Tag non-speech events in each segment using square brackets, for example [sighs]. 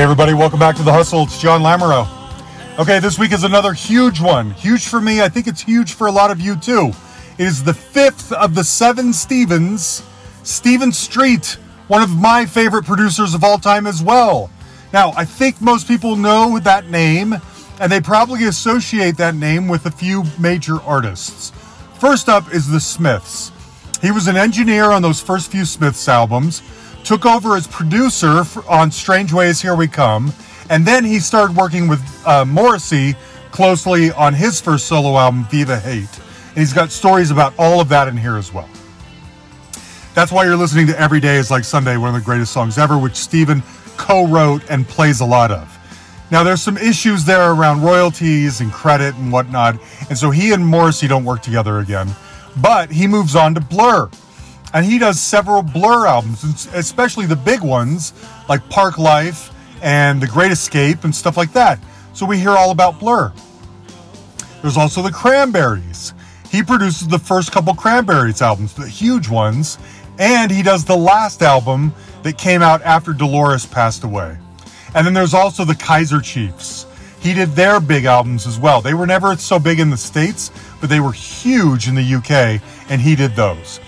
Hey, everybody, welcome back to The Hustle. It's John Lamoureux. Okay, this week is another huge one. Huge for me. I think it's huge for a lot of you too. It is the fifth of the seven Stevens, Stephen Street, one of my favorite producers of all time as well. Now, I think most people know that name, and they probably associate that name with a few major artists. First up is the Smiths. He was an engineer on those first few Smiths albums took over as producer on Strangeways Here We Come, and then he started working with uh, Morrissey closely on his first solo album, Viva Hate. And he's got stories about all of that in here as well. That's why you're listening to Every Day is Like Sunday, one of the greatest songs ever, which Stephen co wrote and plays a lot of. Now, there's some issues there around royalties and credit and whatnot, and so he and Morrissey don't work together again. But he moves on to Blur, and he does several Blur albums, especially the big ones like Parklife and The Great Escape and stuff like that. So we hear all about Blur. There's also the Cranberries. He produces the first couple Cranberries albums, the huge ones, and he does the last album that came out after Dolores passed away. And then there's also the Kaiser Chiefs. He did their big albums as well. They were never so big in the States, but they were huge in the UK, and he did those.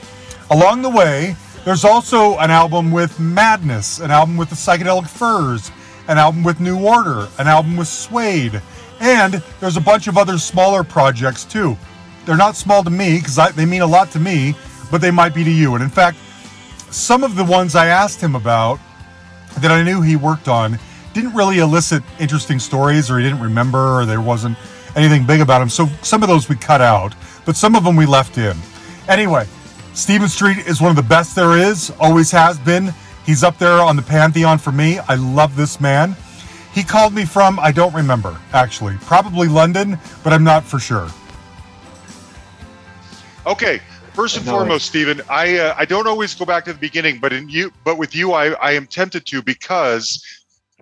Along the way, there's also an album with Madness, an album with the Psychedelic Furs, an album with New Order, an album with Suede, and there's a bunch of other smaller projects too. They're not small to me because they mean a lot to me, but they might be to you. And in fact, some of the ones I asked him about that I knew he worked on didn't really elicit interesting stories, or he didn't remember, or there wasn't anything big about him. So some of those we cut out, but some of them we left in. Anyway, Stephen Street is one of the best there is, always has been. He's up there on the pantheon for me. I love this man. He called me from, I don't remember, actually. Probably London, but I'm not for sure. Okay. First and foremost, Stephen, I uh, I don't always go back to the beginning, but in you, but with you, I, I am tempted to because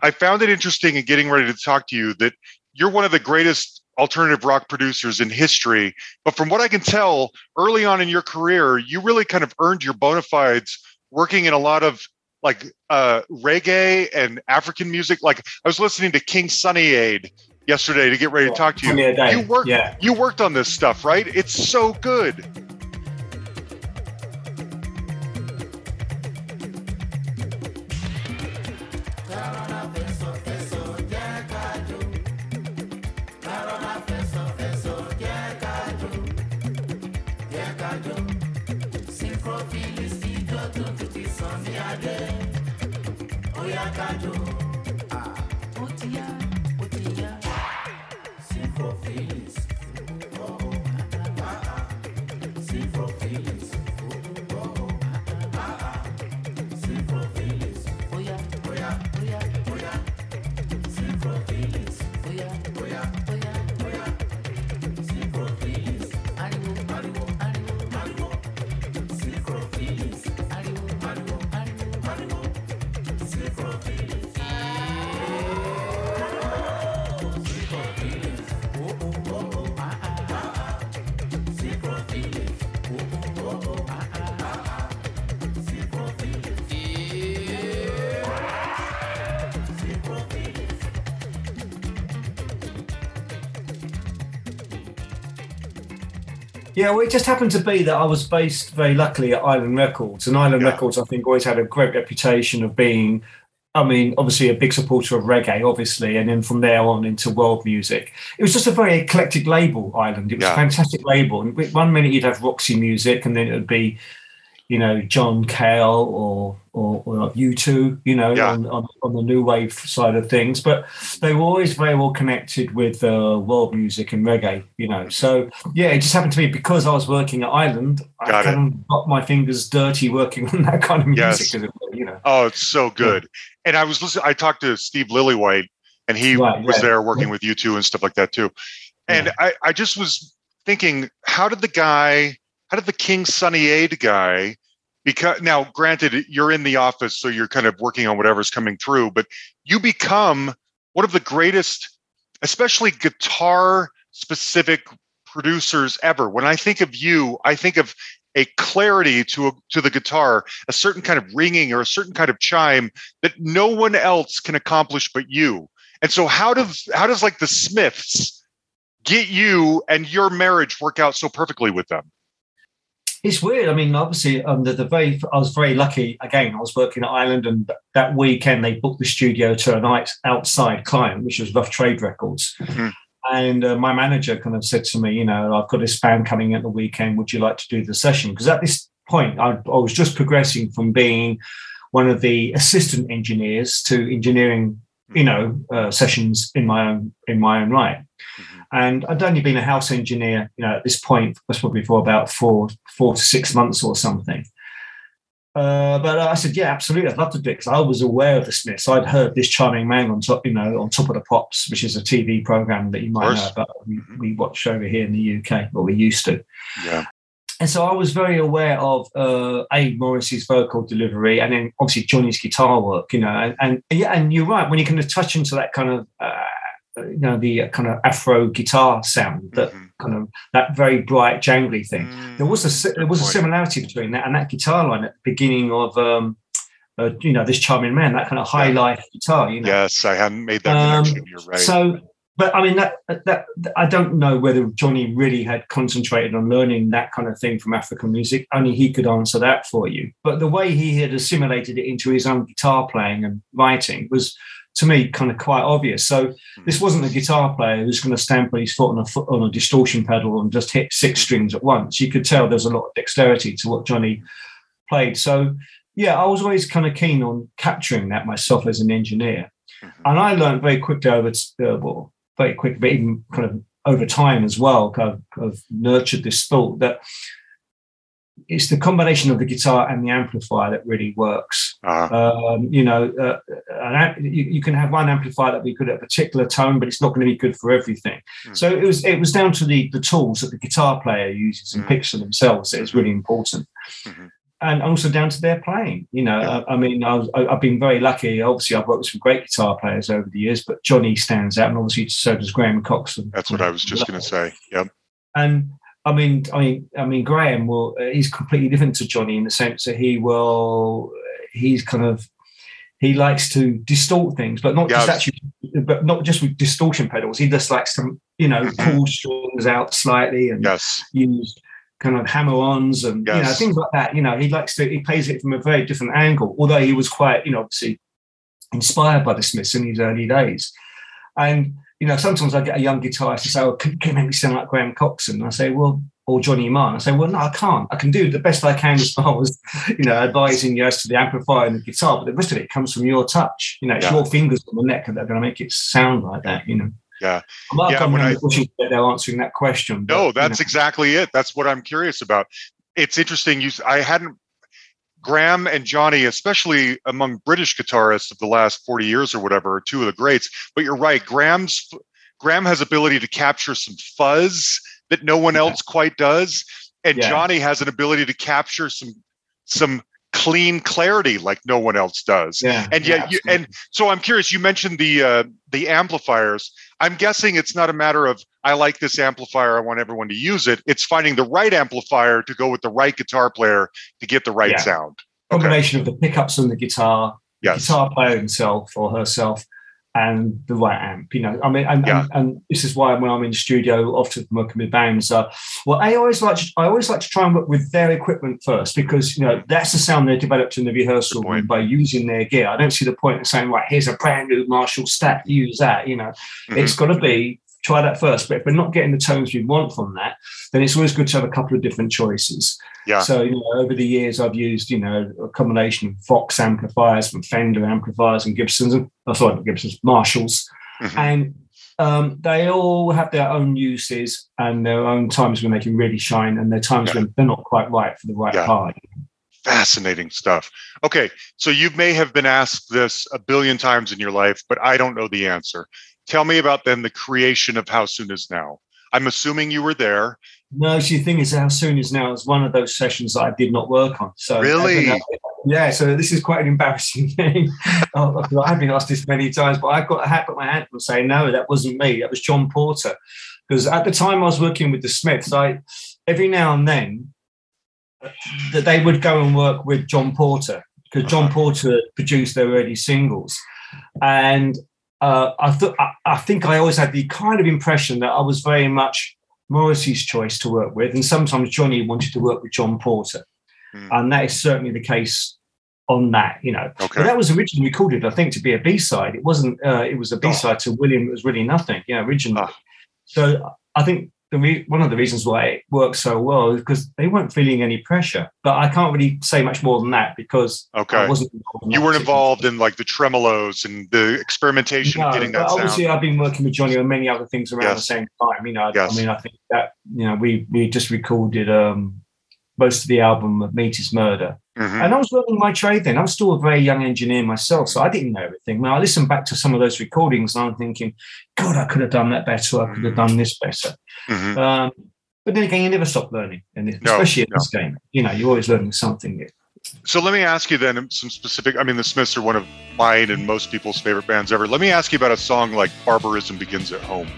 I found it interesting in getting ready to talk to you that you're one of the greatest alternative rock producers in history. But from what I can tell, early on in your career, you really kind of earned your bona fides working in a lot of like uh, reggae and African music. Like I was listening to King Sunny Adé yesterday to get ready to talk to you. You worked, yeah. you worked on this stuff, right? It's so good. Akadu. Yeah, well, it just happened to be that I was based very luckily at Island Records, and Island yeah. Records, I think, always had a great reputation of being, I mean, obviously a big supporter of reggae, obviously, and then from there on into world music. It was just a very eclectic label, Island. It was yeah. a fantastic label. And one minute you'd have Roxy music, and then it would be you know John Cale or or, or U2, you know, yeah. on, on, on, the new wave side of things. But they were always very well connected with uh, world music and reggae, you know. So yeah, it just happened to me because I was working at Island. Got I kind of got my fingers dirty working [laughs] on that kind of music, yes. you know. Oh, it's so good. Yeah. And I was listening. I talked to Steve Lillywhite, and he right, was yeah. there working with U2 and stuff like that too. And I, I just was thinking, how did the guy? How did the King Sunny Adé guy because now granted you're in the office so you're kind of working on whatever's coming through but you become one of the greatest especially guitar specific producers ever when i think of you i think of a clarity to a, to the guitar, a certain kind of ringing or a certain kind of chime that no one else can accomplish but you. And so how does how does like the Smiths get you and your marriage work out so perfectly with them? It's weird. I mean, obviously, under the very, I was very lucky. Again, I was working at Island, and that weekend they booked the studio to a night outside client, which was Rough Trade Records. Mm-hmm. And uh, my manager kind of said to me, you know, I've got this band coming at the weekend. Would you like to do the session? Because at this point, I, I was just progressing from being one of the assistant engineers to engineering you know uh, sessions in my own in my own right mm-hmm. and i'd only been a house engineer you know at this point was probably for about four four to six months or something uh, but I said, yeah, absolutely, I'd love to do it because I was aware of the Smiths. I'd heard this charming man on top, you know, on top of the pops, which is a TV program that you might know about. We, mm-hmm. we watch over here in the UK, or we used to. Yeah. And so I was very aware of uh, Abe Morrissey's vocal delivery, and then obviously Johnny's guitar work. You know, and, and yeah, and you're right when you kind of touch into that kind of uh, you know the kind of Afro guitar sound, that mm-hmm. kind of that very bright jangly thing. Mm-hmm. There was a there was a similarity between that and that guitar line at the beginning of. Um, uh, you know this charming man, that kind of high yeah. life guitar. You know, yes, I hadn't made that um, connection. You're right. So but I mean that that I don't know whether Johnny really had concentrated on learning that kind of thing from African music. Only he could answer that for you. But the way he had assimilated it into his own guitar playing and writing was, to me, kind of quite obvious. So hmm. this wasn't a guitar player who's going to stamp his foot on a foot on a distortion pedal and just hit six hmm. strings at once. You could tell there's a lot of dexterity to what Johnny played. So yeah, I was always kind of keen on capturing that myself as an engineer. Mm-hmm. And I learned very quickly over uh, well, very quick, but even kind of over time as well, kind of, kind of nurtured this thought that it's the combination of the guitar and the amplifier that really works. Uh-huh. Um, you know, uh, you, you, can have one amplifier that be good at a particular tone, but it's not going to be good for everything. Mm. So it was it was down to the the tools that the guitar player uses and mm. picks for themselves that is really important. Mm-hmm and also down to their playing. You know, yeah. I, I, mean, I have been very lucky. Obviously, I've worked with some great guitar players over the years, but Johnny stands out, and obviously so does Graham Coxon. That's what I was just going to say. Yep. And I mean, I mean, I mean, Graham will. He's completely different to Johnny in the sense that he will. He's kind of. He likes to distort things, but not yes. just actually, but not just with distortion pedals. He just likes to, you know, [clears throat] pull strings out slightly and yes. use kind of hammer-ons and yes. you know things like that. You know, he likes to he plays it from a very different angle. Although he was quite, you know, obviously inspired by the Smiths in his early days. And you know, sometimes I get a young guitarist to say, "Oh, can, can you make me sound like Graham Coxon?" And I say, "Well." Or Johnny Marr. I say, well, no, I can't. I can do the best I can as far [laughs] as, you know, advising you as to the amplifier and the guitar, but the rest of it comes from your touch. You know, it's yeah. your fingers on the neck that are going to make it sound like that, you know. Yeah. I'm yeah, when I, they're answering that question. But, no, that's you know. exactly it. That's what I'm curious about. It's interesting. You, I hadn't Graham and Johnny, especially among British guitarists of the last 40 years or whatever, are two of the greats. But you're right. Graham's Graham has ability to capture some fuzz that no one else quite does. And yeah. Johnny has an ability to capture some some clean clarity like no one else does. Yeah, and yet yeah, you and so I'm curious, you mentioned the uh the amplifiers. I'm guessing it's not a matter of I like this amplifier, I want everyone to use it. It's finding the right amplifier to go with the right guitar player to get the right yeah. sound. Combination okay. of the pickups and the guitar, yes. guitar player himself or herself, and the right amp. You know, I mean, and, yeah. and, and, this is why when I'm in the studio, often working with bands, uh, well, I always like to, I always like to try and work with their equipment first because you know that's the sound they developed in the rehearsal room by using their gear. I don't see the point in saying, right, here's a brand new Marshall stack, use that. You know, mm-hmm. it's got to be try that first. But if we're not getting the tones we want from that, then it's always good to have a couple of different choices. Yeah. So you know, over the years, I've used you know a combination of Vox amplifiers, from Fender amplifiers, and Gibsons. Oh, sorry, Gibsons, Marshalls, mm-hmm. and um, they all have their own uses and their own times when they can really shine, and their times yeah. when they're not quite right for the right yeah. part. Fascinating stuff. Okay, so you may have been asked this a billion times in your life, but I don't know the answer. Tell me about then the creation of How Soon Is Now. I'm assuming you were there. No, see, the thing is, How Soon Is Now is one of those sessions that I did not work on. So really, yeah. So this is quite an embarrassing [laughs] thing. Oh, I've been asked this many times, but I've got a hat put my hand and say, no, that wasn't me. That was John Porter. Because at the time I was working with the Smiths, I every now and then that they would go and work with John Porter because John uh-huh. Porter produced their early singles, and uh, I thought I, think I always had the kind of impression that I was very much Morrissey's choice to work with, and sometimes Johnny wanted to work with John Porter, mm. and that is certainly the case on that. You know, okay. but that was originally recorded, I think, to be a B side. It wasn't. Uh, it was a B side oh. to William. It was really nothing. You know, originally. Oh. So I think the re- one of the reasons why it works so well is because they weren't feeling any pressure. But I can't really say much more than that because okay, I wasn't you weren't involved in like the tremolos and the experimentation no, getting that Obviously, sound. I've been working with Johnny on many other things around yes. the same time. You know, yes. I mean, I think that you know we we just recorded um most of the album of Meat is Murder. Mm-hmm. And I was learning my trade then. I'm still a very young engineer myself, so I didn't know everything. When I listened back to some of those recordings, and I'm thinking, God, I could have done that better. I could have done this better. Mm-hmm. Um, but then again, you never stop learning, and especially no, in this no. game, you know, you're always learning something new. So let me ask you then some specific. I mean, the Smiths are one of mine and most people's favorite bands ever. Let me ask you about a song like "Barbarism Begins at Home."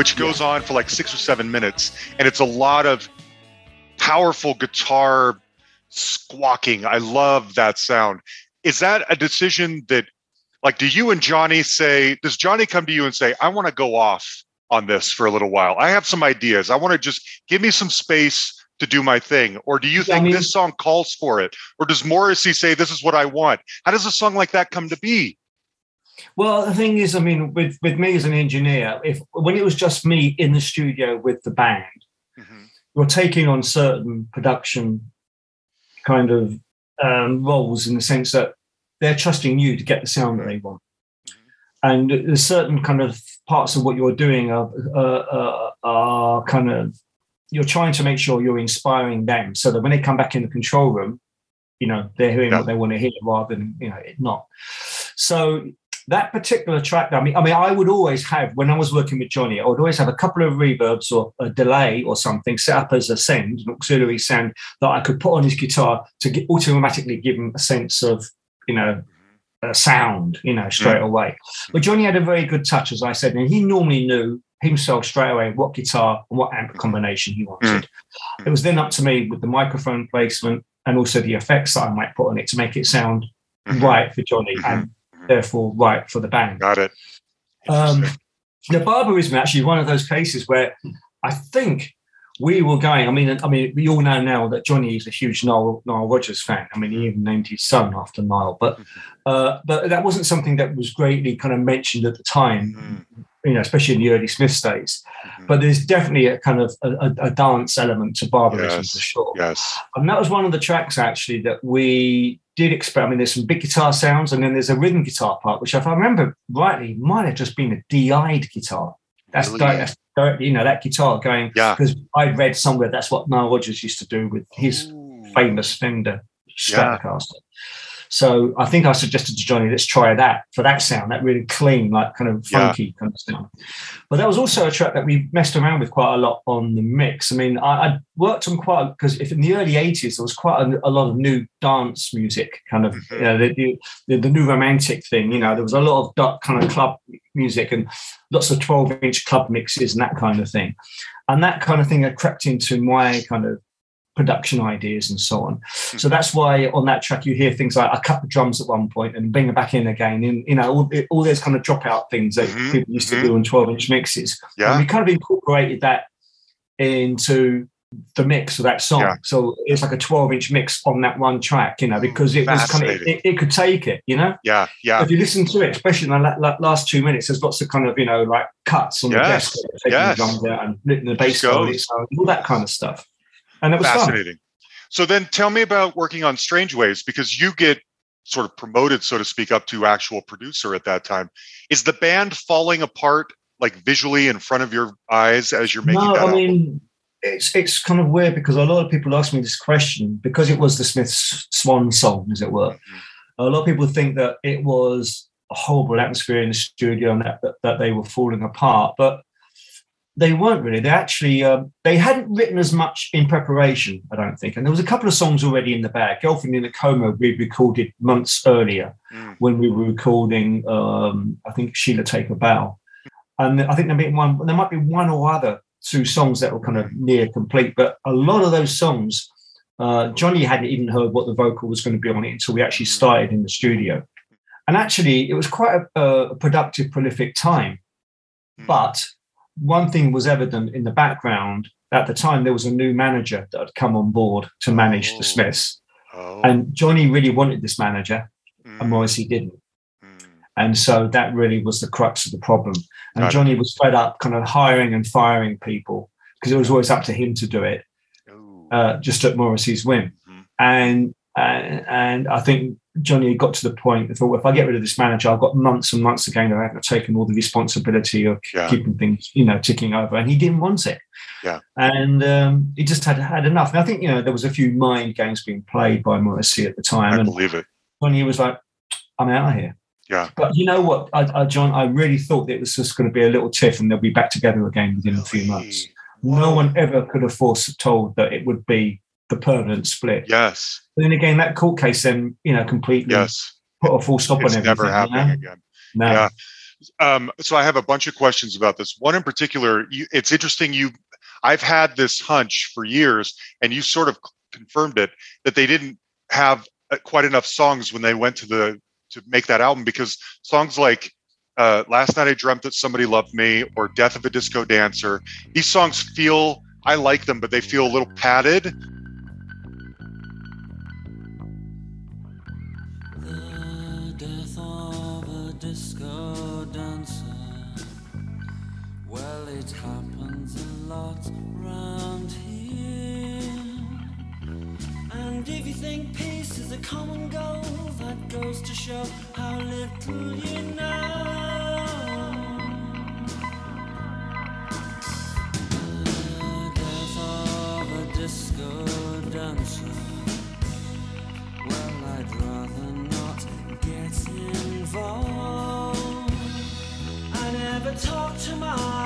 Which goes on for like six or seven minutes. And it's a lot of powerful guitar squawking. I love that sound. Is that a decision that, like, do you and Johnny say, does Johnny come to you and say, I want to go off on this for a little while? I have some ideas. I want to just give me some space to do my thing? Or do you think I mean, this song calls for it? Or does Morrissey say, this is what I want? How does a song like that come to be? Well, the thing is, I mean, with with me as an engineer, if when it was just me in the studio with the band, mm-hmm. you're taking on certain production kind of um, roles in the sense that they're trusting you to get the sound that they want, mm-hmm. and there's certain kind of parts of what you're doing are, uh, uh, are kind of you're trying to make sure you're inspiring them so that when they come back in the control room, you know they're hearing yeah. what they want to hear rather than you know it not. So that particular track, I mean, I mean, I would always have when I was working with Johnny, I would always have a couple of reverbs or a delay or something set up as a send, an auxiliary sound that I could put on his guitar to get, automatically give him a sense of, you know, a sound, you know, straight mm. away. But Johnny had a very good touch, as I said, and he normally knew himself straight away what guitar and what amp combination he wanted. Mm. It was then up to me with the microphone placement and also the effects that I might put on it to make it sound mm-hmm. right for Johnny mm-hmm. and therefore right for the band. Got it. Um, the barbarism actually one of those cases where I think we were going. I mean, I mean, we all know now that Johnny is a huge Nile, Nile Rodgers fan. I mean, he even named his son after Nile. But mm-hmm. uh, but that wasn't something that was greatly kind of mentioned at the time. You know, especially in the early Smith days. Mm-hmm. But there's definitely a kind of a, a dance element to barbarism yes. for sure. Yes. And that was one of the tracks actually that we did experiment. I mean, there's some big guitar sounds, and then there's a rhythm guitar part, which, if I remember rightly, might have just been a DI'd guitar. That's, really? that's directly, you know, that guitar going. Yeah. Because I read somewhere that's what Nile Rodgers used to do with his Ooh. famous Fender Stratocaster. Yeah. So I think I suggested to Johnny, let's try that for that sound, that really clean, like kind of funky yeah. kind of sound. But that was also a track that we messed around with quite a lot on the mix. I mean, I, I worked on quite because if in the early '80s there was quite a, a lot of new dance music, kind of mm-hmm. you know, the, the, the, new romantic thing. You know, there was a lot of dark kind of club music and lots of 12-inch club mixes and that kind of thing. And that kind of thing had crept into my kind of production ideas and so on. So that's why on that track you hear things like I cut the drums at one point and bring it back in again. And you know all, all those kind of dropout things that Mhm, people used to mhm. do on 12 inch mixes. Yeah. And we kind of incorporated that into the mix of that song. Yeah. So it's like a 12 inch mix on that one track, you know, because it was kind of, it, it could take it, you know? Yeah. Yeah. If you listen to it, especially in the la- la- last two minutes, there's lots of kind of, you know, like cuts on the Yes. desk, taking Yes. the drums out and the bass on it, so all that kind of stuff. And it was fun. Fascinating. So then tell me about working on Strangeways because you get sort of promoted, so to speak, up to actual producer at that time. Is the band falling apart like visually in front of your eyes as you're making No, I album? mean, it's it's kind of weird because a lot of people ask me this question because it was the Smiths' swan song, as it were. Mm-hmm. A lot of people think that it was a horrible atmosphere in the studio and that, that, that they were falling apart, but they weren't really. They actually um, they hadn't written as much in preparation, I don't think. And there was a couple of songs already in the bag. Girlfriend in a Coma we recorded months earlier Mm. when we were recording, um, I think Sheila Take a Bow. And I think there might be one, there might be one or other two songs that were kind of near complete, but a lot of those songs, uh, Johnny hadn't even heard what the vocal was going to be on it until we actually started in the studio. And actually, it was quite a, a productive, prolific time. Mm. But one thing was evident in the background. At the time, there was a new manager that had come on board to manage Oh. the Smiths. Oh. And Johnny really wanted this manager, Mm, and Morrissey didn't. mm. And so that really was the crux of the problem. And Got it. Johnny was fed up kind of hiring and firing people because it was always up to him to do it, uh, just at Morrissey's whim. Mhm. And, and and I think Johnny got to the point that thought, well, if I get rid of this manager, I've got months and months again. That I haven't taken all the responsibility of Yeah. keeping things, you know, ticking over. And he didn't want it. Yeah. And um, he just had had enough. And I think, you know, there was a few mind games being played by Morrissey at the time. I and believe it. Johnny was like, I'm out of here. Yeah. But you know what, I, I, John, I really thought that it was just going to be a little tiff and they'll be back together again within a few months. No one ever could have foretold that it would be the permanent split. Yes. But then again, that court case then, you know, completely Yes. put a full stop It's on everything. never you happening know? again. No. Yeah. Um, so I have a bunch of questions about this. One in particular, you, it's interesting. You, I've had this hunch for years, and you sort of confirmed it that they didn't have uh, quite enough songs when they went to the to make that album because songs like uh, "Last Night I Dreamt That Somebody Loved Me" or "Death of a Disco Dancer," these songs feel. I like them, but they feel a little padded. Show how little you know. The death of a disco dancer. Well, I'd rather not get involved. I never talk to my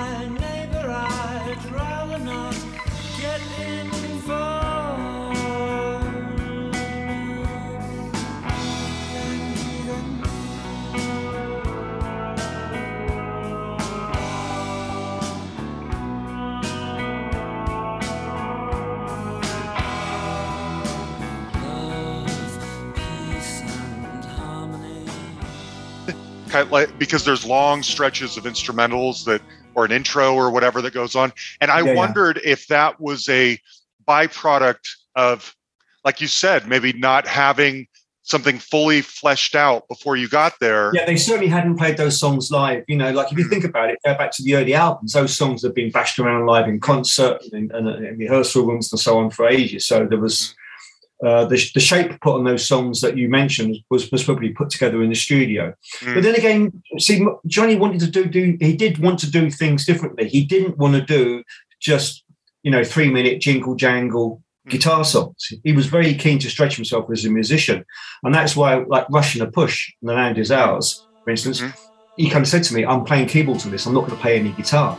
kind of like because there's long stretches of instrumentals that or an intro or whatever that goes on and i Yeah, yeah. wondered if that was a byproduct of like you said maybe not having something fully fleshed out before you got there Yeah, they certainly hadn't played those songs live. You know, like if you Mm. think about it, go back to the early albums, those songs have been bashed around live in concert and, and, and rehearsal rooms and so on for ages. So there was uh, the, the shape put on those songs that you mentioned was, was probably put together in the studio. Mm. But then again, see, Johnny wanted to do, do, he did want to do things differently. He didn't want to do just, you know, three minute jingle jangle guitar songs. He was very keen to stretch himself as a musician. And that's why, like Rush and a Push, and The Land Is Ours, for instance, Mhm. he kind of said to me, I'm playing keyboards on this, I'm not going to play any guitar.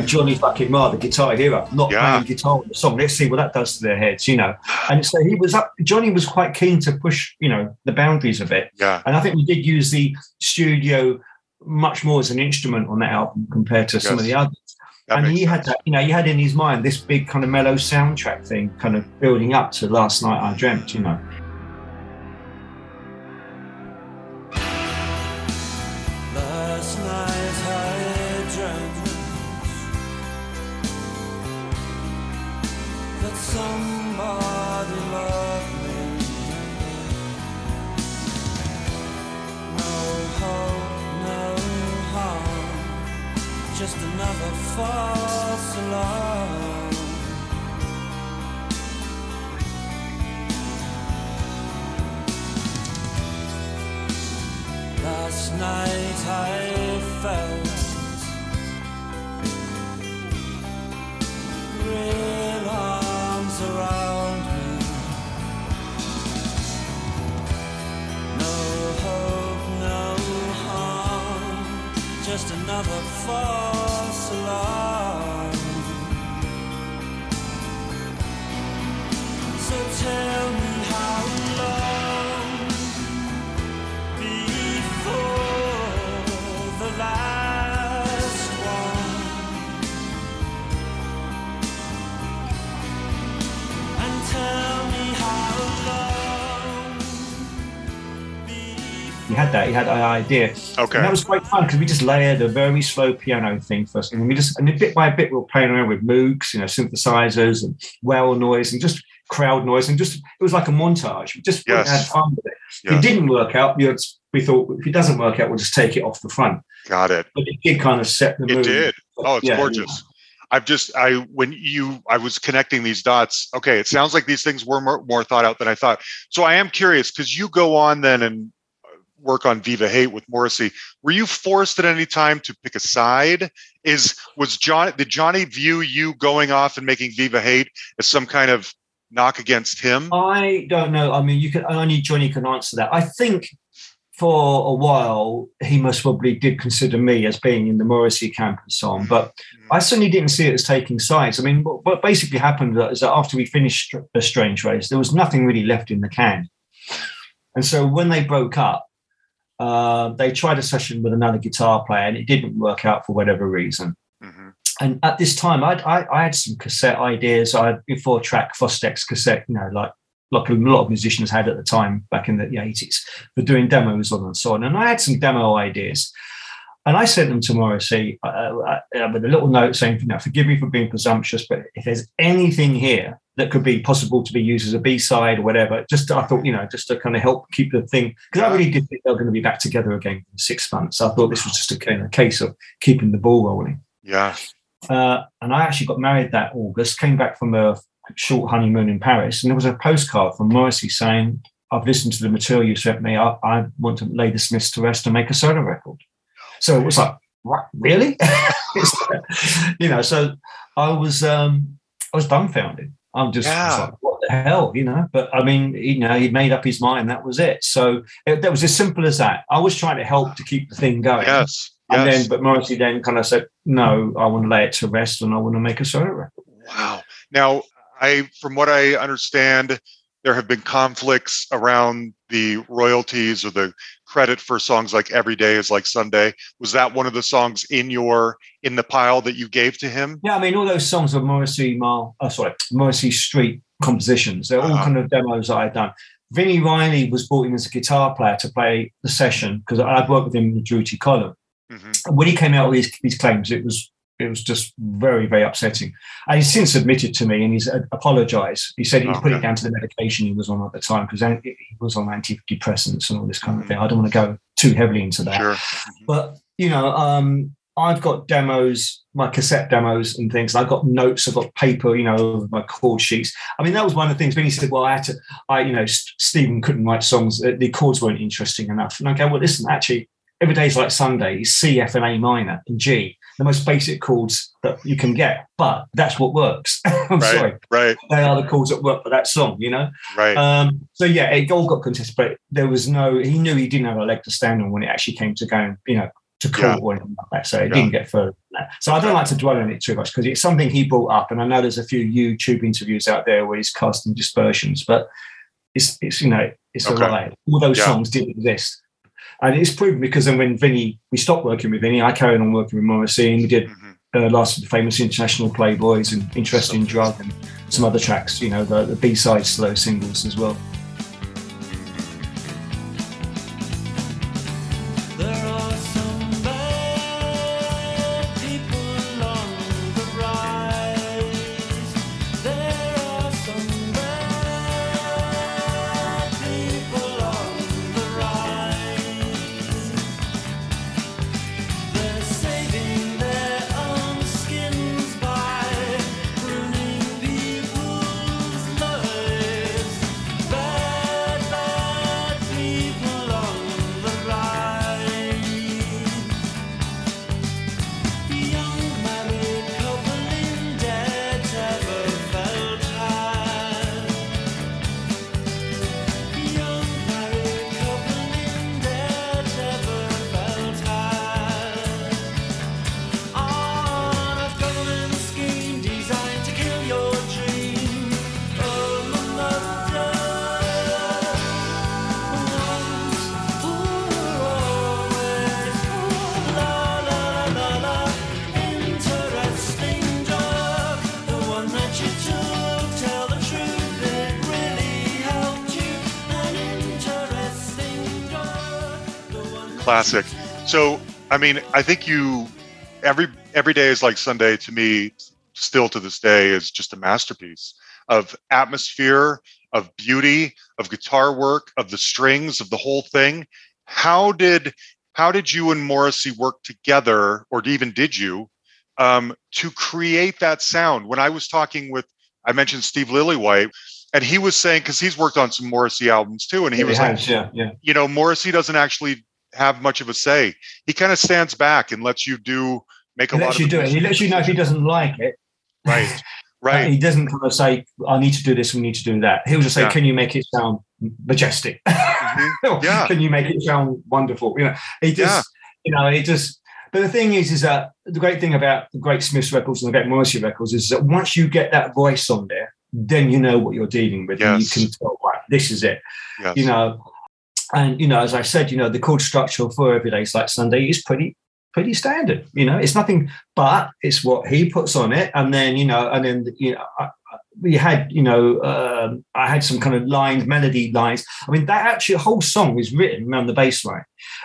Know, Johnny fucking Marr, the guitar hero, not Yeah. playing guitar on the song. Let's see what that does to their heads, you know. And so he was up, Johnny was quite keen to push, you know, the boundaries of it. Yeah. And I think we did use the studio much more as an instrument on that album compared to some of the others. That and he had sense. that, you know, he had in his mind this big kind of mellow soundtrack thing kind of building up to Last Night I Dreamt, you know. He had an he had that idea. And Okay. that was quite fun because we just layered a very slow piano thing first, and we just and bit by bit we were playing around with Moogs, you know, synthesizers and well noise and just crowd noise, and just it was like a montage. We just Yes. had fun with it. Yes. it didn't work out, we, had- we thought if it doesn't work out, we'll just take it off the front. Got it. But it did kind of set the It mood. did. Oh, it's Yeah, gorgeous. I've just I when you I was connecting these dots. Okay, it sounds like these things were more, more thought out than I thought. So I am curious because you go on then and work on Viva Hate with Morrissey. Were you forced at any time to pick a side? Is was John did Johnny view you going off and making Viva Hate as some kind of knock against him? I don't know. I mean, you can only Johnny can answer that. I think for a while he most probably did consider me as being in the Morrissey camp and so on, but mm-hmm. I certainly didn't see it as taking sides. I mean, what, what basically happened is that after we finished the Strangeways, there was nothing really left in the can, and so when they broke up. Uh, they tried a session with another guitar player and it didn't work out for whatever reason. Mhm. And at this time, I'd, I, I had some cassette ideas. I had before track Fostex cassette, you know, like like a lot of musicians had at the time back in the 80s for doing demos on and so on. And I had some demo ideas. And I sent them to Morrissey uh, uh, with a little note saying, you know, forgive me for being presumptuous, but if there's anything here that could be possible to be used as a B-side or whatever, just I thought, you know, just to kind of help keep the thing, because I really did think they were going to be back together again in six months. I thought this was just a kind of case of keeping the ball rolling. Yeah. Uh, and I actually got married that August, came back from a short honeymoon in Paris, and there was a postcard from Morrissey saying, I've listened to the material you sent me. I, I want to lay the Smiths to rest and make a solo record. So it was like, what, really? [laughs] you know, so I was um, I was dumbfounded. I'm just Yeah. like, what the hell, you know? But I mean, you know, he'd made up his mind. That was it. So it, that was as simple as that. I was trying to help to keep the thing going. Yes. And yes. then, but Morrissey then kind of said, "No, I want to lay it to rest, and I want to make a solo record." Wow. Now, I, from what I understand, there have been conflicts around the royalties or the credit for songs like "Every Day Is Like Sunday." Was that one of the songs in your in the pile that you gave to him? Yeah, I mean, all those songs are Morrissey, Marr, oh, sorry, Morrissey Street compositions. They're all Uh-huh. kind of demos that I'd done. Vini Reilly was brought in as a guitar player to play the session because I'd worked with him in the Durutti Column. Mhm. And when he came out with his, his claims, it was it was just very, very upsetting. And he's since admitted to me and he's apologized. He said he Okay. put it down to the medication he was on at the time because he was on antidepressants and all this kind of thing. I don't want to go too heavily into that. Sure. But you know, um, I've got demos, my cassette demos and things. I've got notes, I've got paper, you know, my chord sheets. I mean, that was one of the things when he said, "Well, I had to, I, you know, Stephen couldn't write songs; uh, the chords weren't interesting enough." And I go, "Well, listen, actually, every day's like Sunday. It's C, F, and A minor and G, the most basic chords that you can get. But that's what works. [laughs] I'm Right. sorry, Right. they are the chords that work for that song. You know." Right. Um, so yeah, it all got contested, but there was no. He knew he didn't have a leg to stand on when it actually came to going, you know, to court Yeah. or anything like that. So it Yeah. didn't get further than that. So I don't like to dwell on it too much because it's something he brought up, and I know there's a few YouTube interviews out there where he's casting dispersions, but it's it's you know it's Okay. a lie. All those Yeah. songs didn't exist. And it's proven because then when Vini, we stopped working with Vini, I carried on working with Morrissey and we did Mhm. uh, last of the famous international playboys and interesting drug and some other tracks you know the, the b-sides to those singles as well Classic. So, I mean, I think you every every day is like Sunday to me. Still to this day is just a masterpiece of atmosphere, of beauty, of guitar work, of the strings, of the whole thing. How did how did you and Morrissey work together, or even did you, um, to create that sound? When I was talking with, I mentioned Steve Lillywhite, and he was saying because he's worked on some Morrissey albums too, and he was like, yeah yeah you know, Morrissey doesn't actually have much of a say. He kind of stands back and lets you do make a he lot lets of you do it he lets you know if he doesn't like it right, [laughs] right, he doesn't kind of say i need to do this we need to do that he'll just say Yeah. can you make it sound majestic [laughs] Mhm. Yeah. [laughs] can you make it sound wonderful you know he just you know he just but the thing is is that the great thing about the great smiths records and the great morrissey records is that once you get that voice on there then you know what you're dealing with and you can tell right this is it yes. you know and you know as i said you know the chord structure for every day's like sunday is pretty pretty standard you know it's nothing but it's what he puts on it. And then you know and then you know I, we had you know um, i had some kind of lines melody lines. I mean that actually whole song was written around the bass line.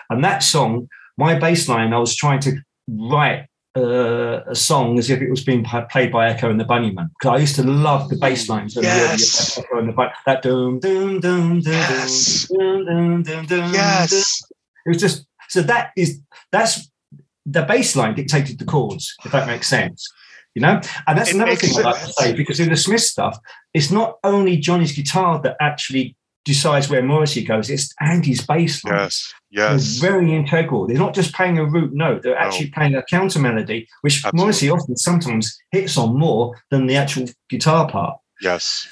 And that song my bass line i was trying to write uh, a song as if it was being played by Echo and the Bunnymen because I used to love the bass lines of Yes. Echo and the Bunny. That doom doom doom doom Yes. doom doom doom doom. yes, It was just so that is that's the bass line dictated the chords, if that makes sense. You know, and that's It another thing I'd like to say because in the Smith stuff, it's not only Johnny's guitar that actually decides where Morrissey goes; it's Andy's bass line. yes, yes. They're very integral. They're not just playing a root note; they're actually playing a counter melody, which. Morrissey often sometimes hits on more than the actual guitar part. Yes.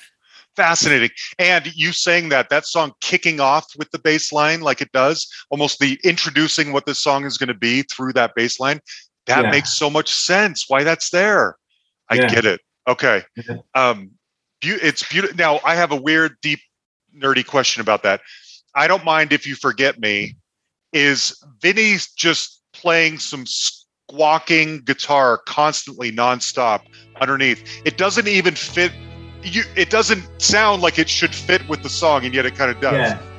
Fascinating. And you saying that, that song kicking off with the bass line like it does, almost the introducing what this song is going to be through that bass line, that Yeah. makes so much sense why that's there. I Yeah. get it. Okay. Yeah. Um, it's beautiful. Now, I have a weird, deep, nerdy question about that. I don't mind if you forget me. Is Vini's just playing some squawking guitar constantly, nonstop underneath? It doesn't even fit. You, it doesn't sound like it should fit with the song, and yet it kind of does. Yeah.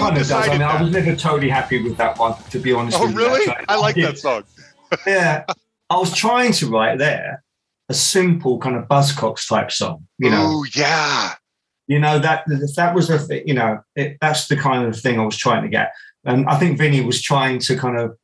Kind of does. I, mean, I was never totally happy with that one, to be honest. Oh, you, really? actually. I like did. that song. [laughs] Yeah, I was trying to write there a simple kind of Buzzcocks type song. You know, Oh yeah. you know that that was the thing. You know, it, that's the kind of thing I was trying to get. And I think Vini was trying to kind of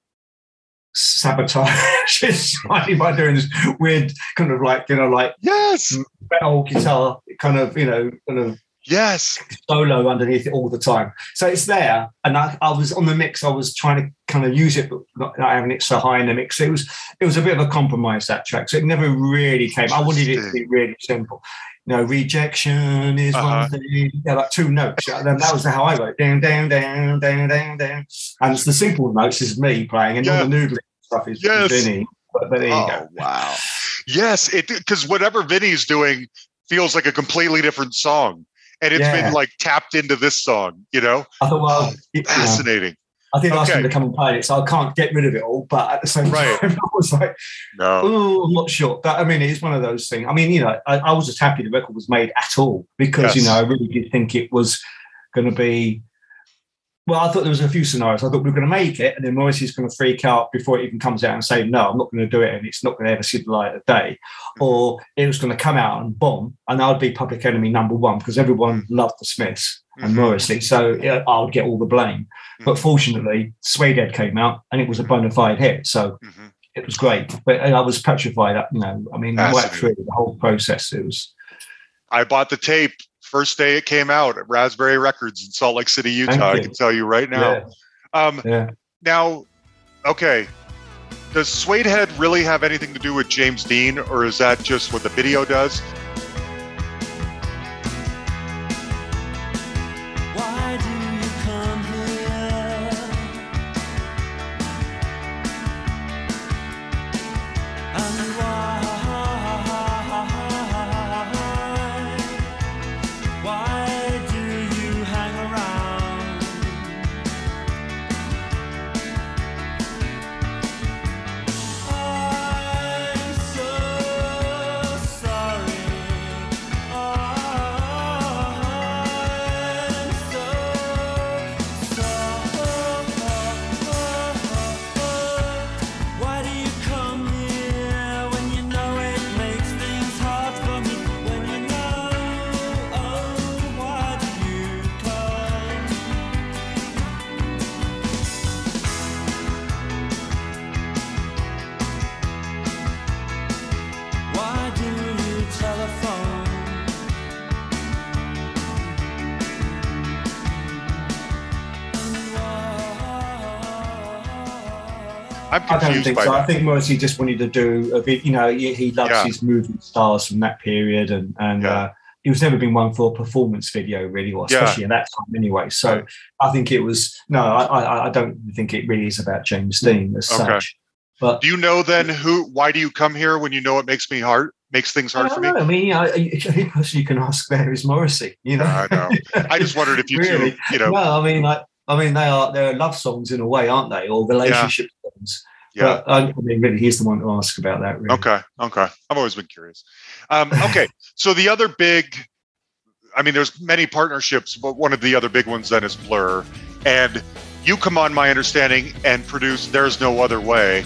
sabotage [laughs] it slightly by doing this weird kind of like you know like Yes. metal guitar kind of you know kind of Yes. solo underneath it all the time. So it's there, and I, I was on the mix. I was trying to kind of use it, but not, not having it so high in the mix. It was it was a bit of a compromise that track. So it never really came. I wanted it to be really simple. You know, rejection is Uh-huh. one thing. Yeah, like two notes. Yeah, that was how I wrote. Down, down, down, down, down, down. And it's the simple notes is me playing, and all the noodling stuff is Yes. Vini. But, but there you Oh go. wow. Yes, it because whatever Vini's doing feels like a completely different song. And it's Yeah. been like tapped into this song, you know? I thought, well, Fascinating. I did ask Okay. him to come and play it, so I can't get rid of it all. But at the same Right. time, [laughs] I was like, No. Oh, I'm not sure. But I mean, it's one of those things. I mean, you know, I, I was just happy the record was made at all because, you know, I really did think it was going to be. Well, I thought there was a few scenarios. I thought we were going to make it, and then Morrissey's going to freak out before it even comes out and say, "No, I'm not going to do it," and it's not going to ever see the light of day, or it was going to come out and bomb, and I would be Public Enemy number one because everyone loved the Smiths and Mhm. Morrissey, so I would get all the blame. But Mhm. fortunately, Suede came out, and it was a bona fide hit. So Mhm. it was great. But I was petrified. You know, I mean, right Fascinating. through the whole process, it was. I bought the tape first day it came out at Raspberry Records in Salt Lake City, Utah. I can tell you right now. Um, Yeah. now, okay. Does Suedehead really have anything to do with James Dean, or is that just what the video does? I don't think so. I think Morrissey just wanted to do a bit. You know, he, he loves Yeah. his movie stars from that period, and and Yeah. uh, he was never been one for a performance video, really, or Yeah. especially in that time anyway. So I think it was no. I, I I don't think it really is about James Dean as Okay. such. But Do you know then who? Why do you come here when you know it makes me hard? Makes things I hard for me. know. I mean, I, the only person you can ask there is Morrissey. You know, I know. I just wondered if [laughs] you Really? two, you know, no, I mean, like, I mean, they are they're love songs in a way, aren't they, or relationship songs? Yeah. But I, mean, really, he's the one to ask about that. Really. Okay. Okay. I've always been curious. Um, okay. [laughs] so the other big, I mean, there's many partnerships, but one of the other big ones then is Blur. And you come on my understanding and produce There's No Other Way.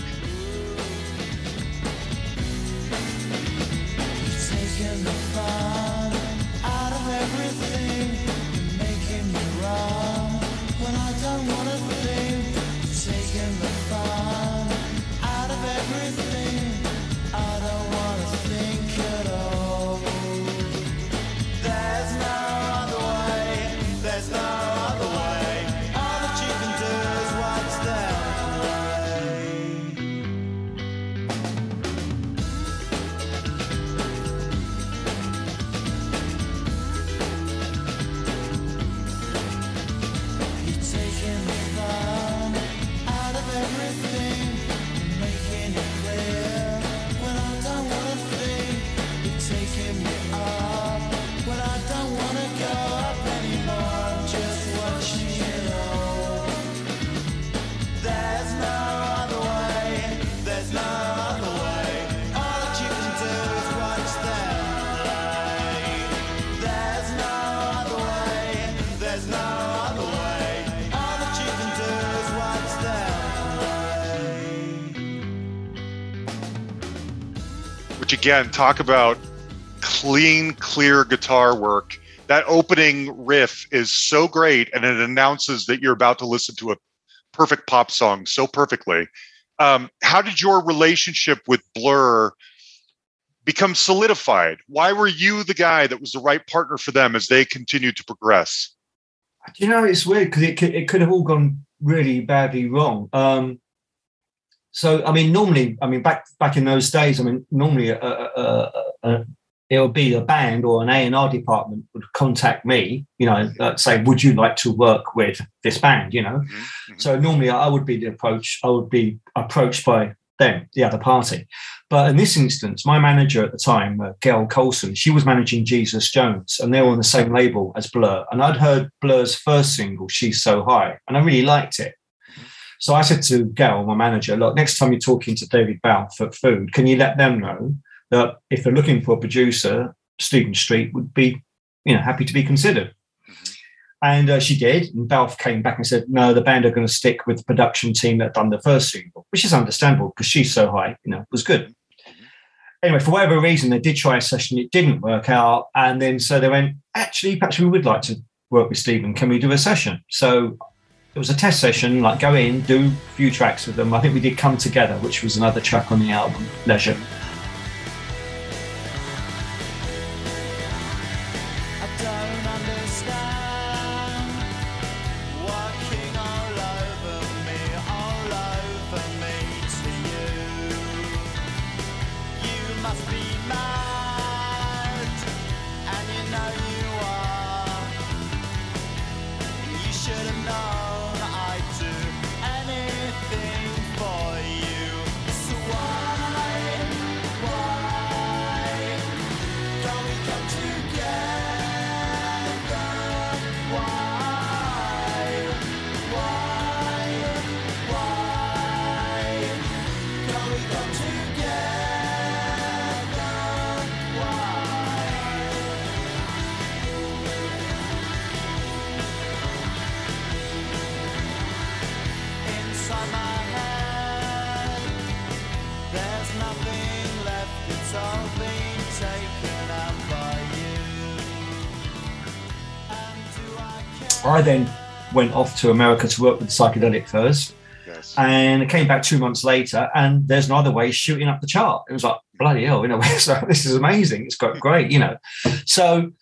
Again, talk about clean, clear guitar work. That opening riff is so great, and it announces that you're about to listen to a perfect pop song so perfectly. Um, how did your relationship with Blur become solidified? Why were you the guy that was the right partner for them as they continued to progress? You know, it's weird because it could, it could have all gone really badly wrong. Um, so, I mean, normally, I mean, back back in those days, I mean, normally a, a, a, it would be a band or an A and R department would contact me, you know, uh, say, "Would you like to work with this band?" You know, mm-hmm. mm-hmm. so normally I would be the approach. I would be approached by them, the other party. But in this instance, my manager at the time, uh, Gail Colson, she was managing Jesus Jones, and they were on the same label as Blur. And I'd heard Blur's first single, "She's So High," and I really liked it. So I said to Gail, my manager, look, next time you're talking to David Balfe at Food, can you let them know that if they're looking for a producer, Stephen Street would be, you know, happy to be considered. Mm-hmm. And uh, she did. And Balfe came back and said, no, the band are going to stick with the production team that done the first single, which is understandable because she's so high, you know, was good. Mm-hmm. Anyway, for whatever reason, they did try a session. It didn't work out. And then so they went, actually, perhaps we would like to work with Stephen. Can we do a session? So it was a test session, like go in, do a few tracks with them. I think we did Come Together, which was another track on the album, Leisure. Off to America to work with the Psychedelic. Yes. And I came back two months later, and there's another way shooting up the chart. It was like bloody hell, you know. So [laughs] this is amazing. It's got great, you know. So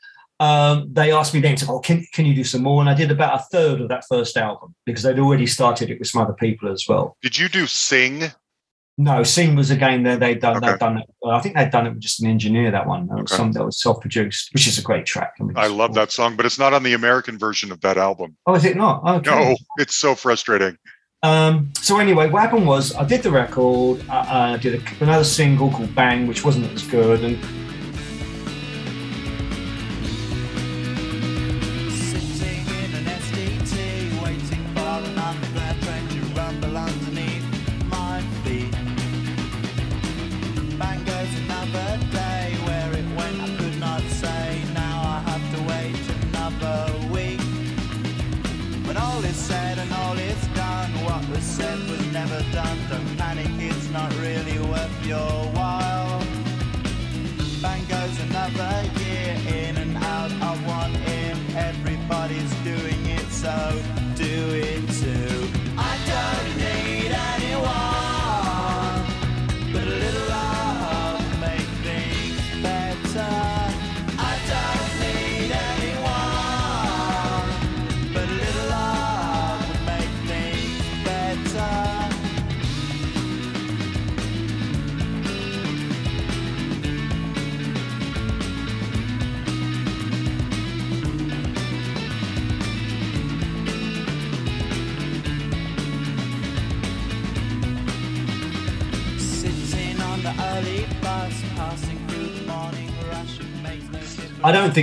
um, they asked me then to, oh, can, can you do some more? And I did about a third of that first album because they'd already started it with some other people as well. Did you do Sing? No, Sing was a game that they'd done. Okay. They'd done it. I think they'd done it with just an engineer. That one, that was okay. some that was self-produced, which is a great track. I, mean, I love that song, but it's not on the American version of that album. Oh, is it not? Okay. No, it's so frustrating. Um, so anyway, what happened was I did the record. I, I did a, another single called Bang, which wasn't as good, and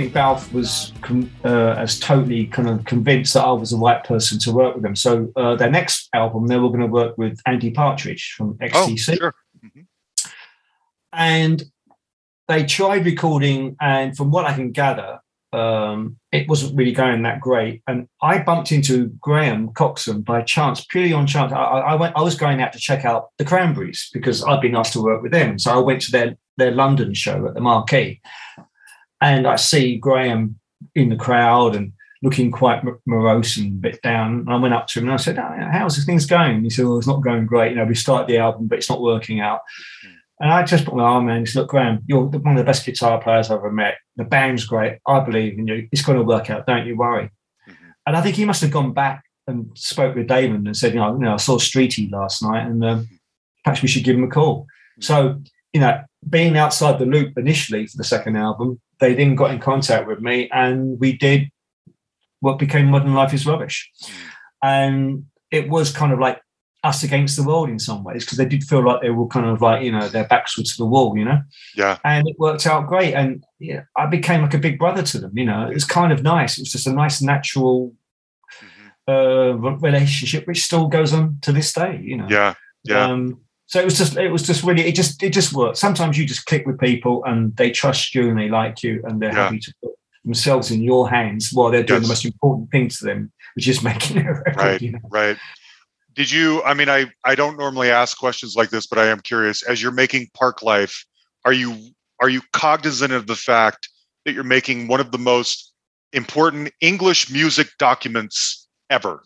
think Balfe was uh, as totally kind of convinced that I was the right person to work with them. So uh, their next album, they were going to work with Andy Partridge from XTC. Oh, sure. mm-hmm. And they tried recording, and from what I can gather, um, it wasn't really going that great. And I bumped into Graham Coxon by chance, purely on chance. I, I, went. I was going out to check out the Cranberries because I'd been asked to work with them. So I went to their their London show at the Marquee, and I see Graham in the crowd and looking quite morose and a bit down. And I went up to him and I said, oh, "How's things going?" He said, "Well, it's not going great. You know, we started the album, but it's not working out." And I just put my arm around and said, Look, Graham, you're one of the best guitar players I've ever met. The band's great. I believe in you. It's going to work out. Don't you worry. Mm-hmm. And I think he must have gone back and spoke with Damon and said, You know, you know I saw Streety last night and um, perhaps we should give him a call. Mm-hmm. So, you know, being outside the loop initially for the second album, they then got in contact with me and we did what became Modern Life is Rubbish. Mm-hmm. And it was kind of like us against the world in some ways because they did feel like they were kind of like you know their backs were to the wall you know? Yeah. And it worked out great. And yeah i became like a big brother to them you know? It was kind of nice. It was just a nice natural mm-hmm. uh, relationship which still goes on to this day you know? Yeah yeah. Um, so it was just it was just really it just it just worked sometimes you just click with people and they trust you and they like you and they're yeah. happy to put themselves in your hands while they're doing yes. the most important thing to them which is [laughs] making a record right you know? right did you i mean i i don't normally ask questions like this but i am curious as you're making Parklife, are you are you cognizant of the fact that you're making one of the most important english music documents ever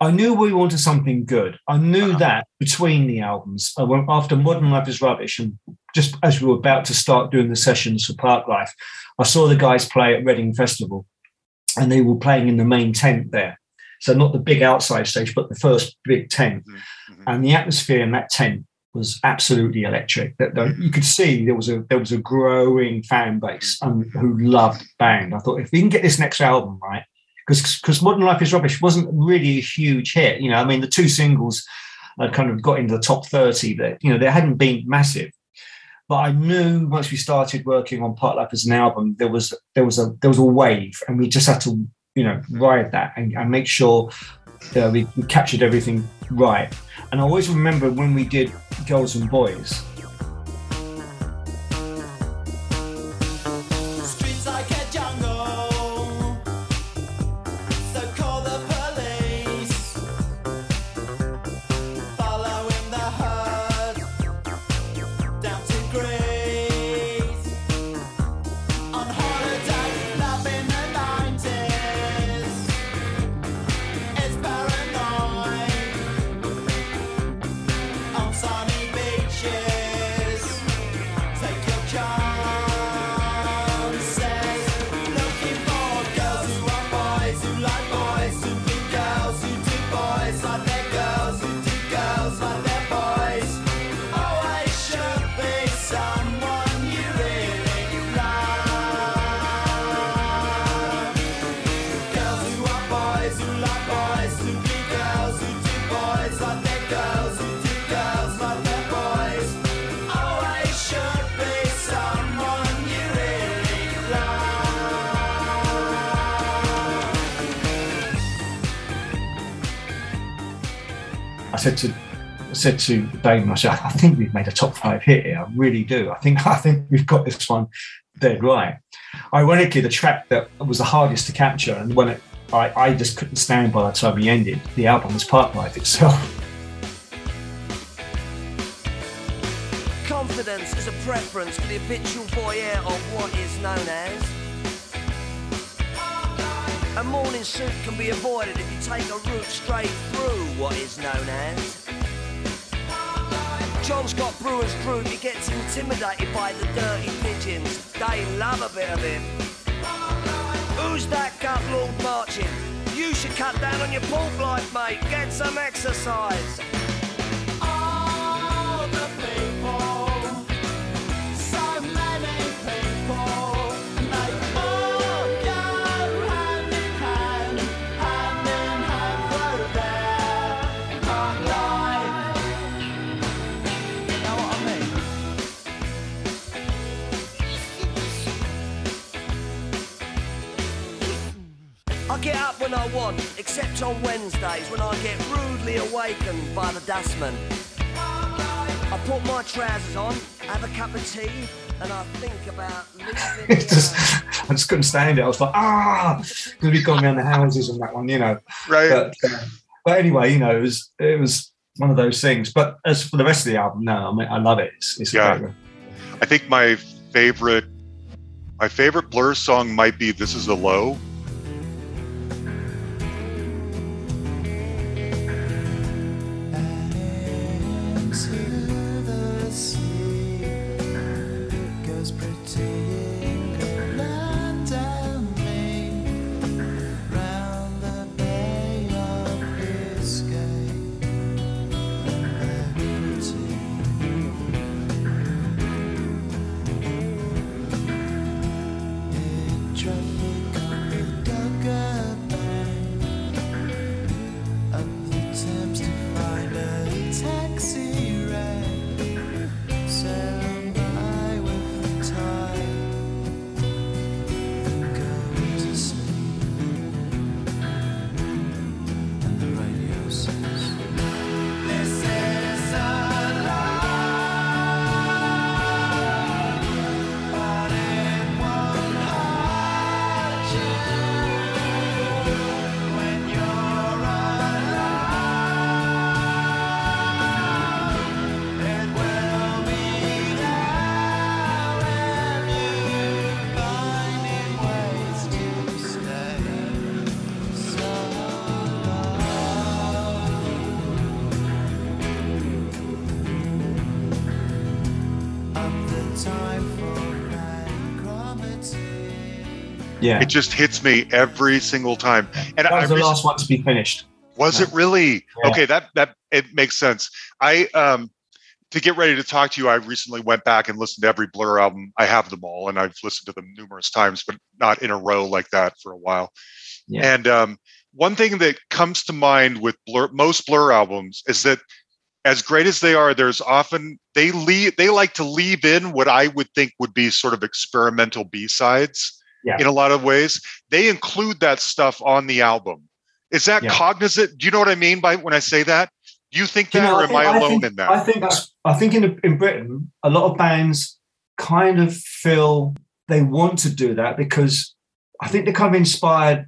i knew we wanted something good i knew uh-huh. that between the albums after modern life is rubbish and just as we were about to start doing the sessions for Parklife, i saw the guys play at reading festival and they were playing in the main tent there so not the big outside stage, but the first big tent. Mm-hmm. mm-hmm. And the atmosphere in that tent was absolutely electric. That you could see there was a there was a growing fan base um, who loved band. I thought if we can get this next album right, because because Modern Life is Rubbish wasn't really a huge hit. You know, I mean the two singles had kind of got into the top thirty. That you know they hadn't been massive. But I knew once we started working on Parklife as an album, there was there was a there was a wave, and we just had to you know, ride that and, and make sure uh, we, we captured everything right. And I always remember when we did Girls and Boys, said to Damon, I said, I think we've made a top five hit here. I really do. I think [laughs] I think we've got this one dead right. Ironically, the track that was the hardest to capture, and when it, I, I just couldn't stand by the time we ended, the album was Parklife itself. [laughs] Confidence is a preference for the habitual voyeur of what is known as a morning suit can be avoided if you take a route straight through what is known as. John's got Brewer's Group, he gets intimidated by the dirty pigeons. They love a bit of him. Who's that gut lord marching? You should cut down on your pork life, mate. Get some exercise. Get up when I want, except on Wednesdays when I get rudely awakened by the dustman. I put my trousers on, have a cup of tea, and I think about leaving. [laughs] It's just. [laughs] I just couldn't stand it. I was like, ah, because we've gone around the houses on that one, you know. Right. But, uh, but anyway, you know, it was it was one of those things. But as for the rest of the album, no, I mean, I love it. It's, it's a Yeah. great record. I think my favorite my favorite Blur song might be This Is a Low. Yeah. It just hits me every single time. And that I was the rec- last one to be finished. Was it really? Yeah. Okay, that that it makes sense. I um to get ready to talk to you, I recently went back and listened to every Blur album. I have them all, and I've listened to them numerous times, but not in a row like that for a while. Yeah. And um, one thing that comes to mind with Blur, most Blur albums is that, as great as they are, there's often they leave they like to leave in what I would think would be sort of experimental B sides. Yeah. In a lot of ways, they include that stuff on the album. Is that Yeah. cognizant? Do you know what I mean by when I say that? Do you think that, You know, or I am think- I alone think, in that? I think I think in in Britain, a lot of bands kind of feel they want to do that because I think they're kind of inspired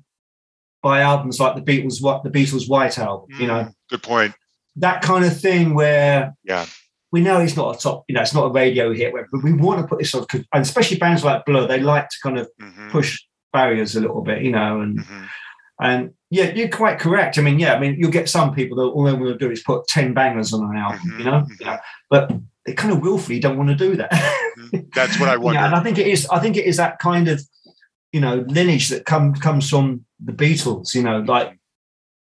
by albums like the Beatles, what the Beatles' White album, you know, Mm, good point. that kind of thing where Yeah, we know it's not a top, you know, it's not a radio hit, but we want to put this on, and especially bands like Blur, they like to kind of Mhm, push barriers a little bit, you know, and mhm. and yeah, you're quite correct. I mean, yeah, I mean, you'll get some people that all they want to do is put 10 bangers on an album, Mhm, you know, mhm. you know, but they kind of willfully don't want to do that. Mhm. That's what I wonder. [laughs] yeah, and I think it is, I think it is that kind of, you know, lineage that come, comes from the Beatles, you know, like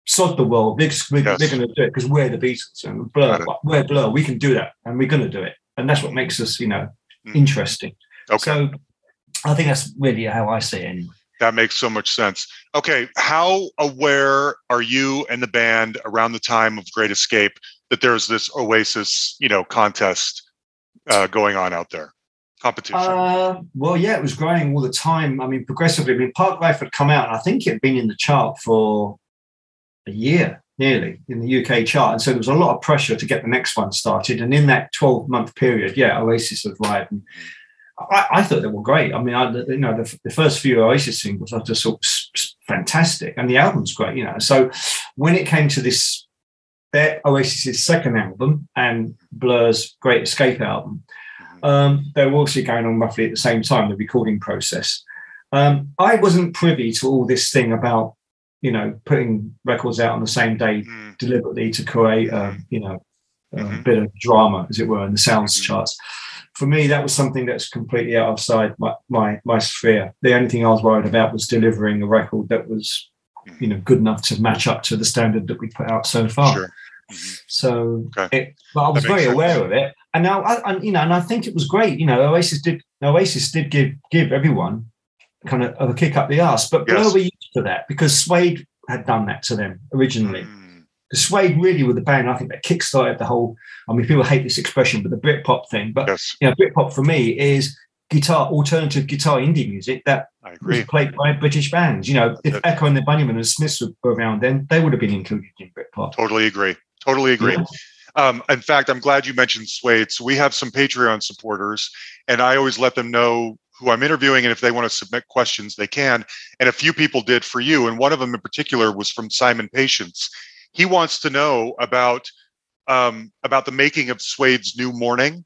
sod the world, we're, we're, Yes. we're going to do it because we're the Beatles and Blur, we're Blur, we can do that and we're going to do it. And that's what makes us, you know, Mhm. interesting. Okay. So I think that's really how I see it anyway. That makes so much sense. Okay, how aware are you and the band around the time of Great Escape that there's this Oasis, you know, contest uh, going on out there, competition? Uh, well, yeah, it was growing all the time. I mean, progressively. I mean, Parklife had come out, and I think it had been in the chart for a year, nearly in the UK chart, and so there was a lot of pressure to get the next one started. And in that twelve-month period, yeah, Oasis had arrived, and I, I thought they were great. I mean, I, you know, the, the first few Oasis singles, I just thought s- s- fantastic, and the album's great. You know, so when it came to this, their Oasis's second album and Blur's Great Escape album um, they were also going on roughly at the same time, the recording process. Um, I wasn't privy to all this thing about, you know, putting records out on the same day Mm, deliberately to create, a, you know, a Mhm. bit of drama, as it were, in the sounds Mhm. charts. For me, that was something that's completely outside my, my my sphere. The only thing I was worried about was delivering a record that was, you know, good enough to match up to the standard that we put out so far. Sure. Mhm. So, Okay. it, but I was very sense. aware of it, and now, I, and, you know, and I think it was great. You know, Oasis did Oasis did give give everyone kind of a kick up the arse, but Yes. Were used to that because Suede had done that to them originally. Mm, Suede really were the band I think that kickstarted the whole. I mean, people hate this expression, but the Britpop thing. But Yes, you know, Britpop for me is guitar, alternative guitar indie music that I was played by British bands. You know, if Echo and the Bunnymen and Smiths were around then, they would have been included in Britpop. Totally agree. Totally agree. Yeah. Um, in fact, I'm glad you mentioned Suede. So we have some Patreon supporters, and I always let them know who I'm interviewing, and if they want to submit questions, they can. And a few people did for you, and one of them in particular was from Simon Patience. He wants to know about um, about the making of Suede's New Morning.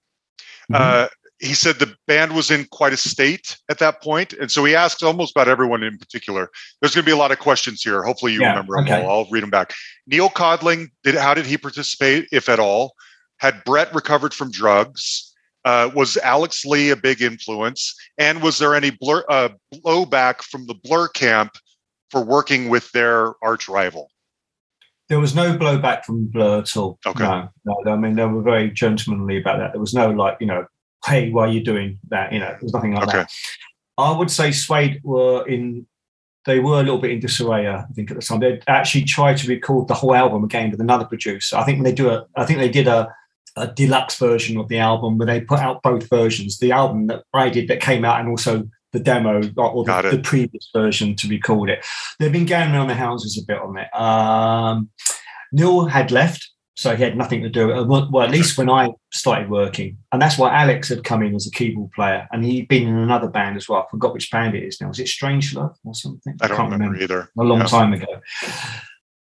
Uh, he said the band was in quite a state at that point, and so he asked almost about everyone in particular. There's going to be a lot of questions here. Hopefully, you Yeah, remember them all. I'll read them back. Neil Codling did. How did he participate, if at all? Had Brett recovered from drugs? Uh, was Alex Lee a big influence? And was there any blur, uh, blowback from the Blur camp for working with their arch rival? There was no blowback from Blur at all. Okay. No, no. I mean, they were very gentlemanly about that. There was no like, you know, hey, why are you doing that? You know, there was nothing like Okay. that. I would say Suede were in. They were a little bit in disarray, I think, at the time. They actually tried to record the whole album again with another producer. I think when they do a, I think they did a, a deluxe version of the album where they put out both versions. The album that I did that came out and also the demo or the, the previous version to record it. They've been going around the houses a bit on it. Um, Neil had left, so he had nothing to do. uh, Well, at least when I started working, and that's why Alex had come in as a keyboard player, and he'd been in another band as well. I forgot which band it is now. Is it Strangelove or something? I don't remember, either. A long time ago.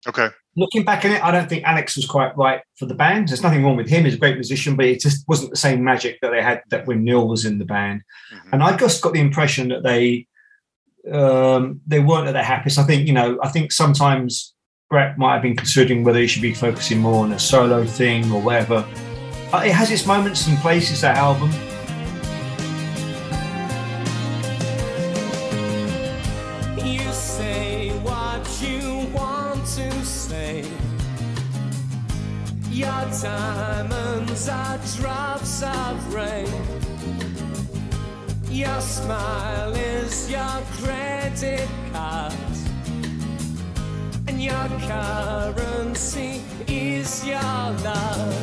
Okay. Looking back on it, I don't think Alex was quite right for the band. There's nothing wrong with him; he's a great musician, but it just wasn't the same magic that they had that when Neil was in the band. Mhm. And I just got the impression that they um, they weren't at their happiest. I think you know, I think sometimes Brett might have been considering whether he should be focusing more on a solo thing or whatever. It has its moments and places. That album. Diamonds are drops of rain. Your smile is your credit card. And your currency is your love.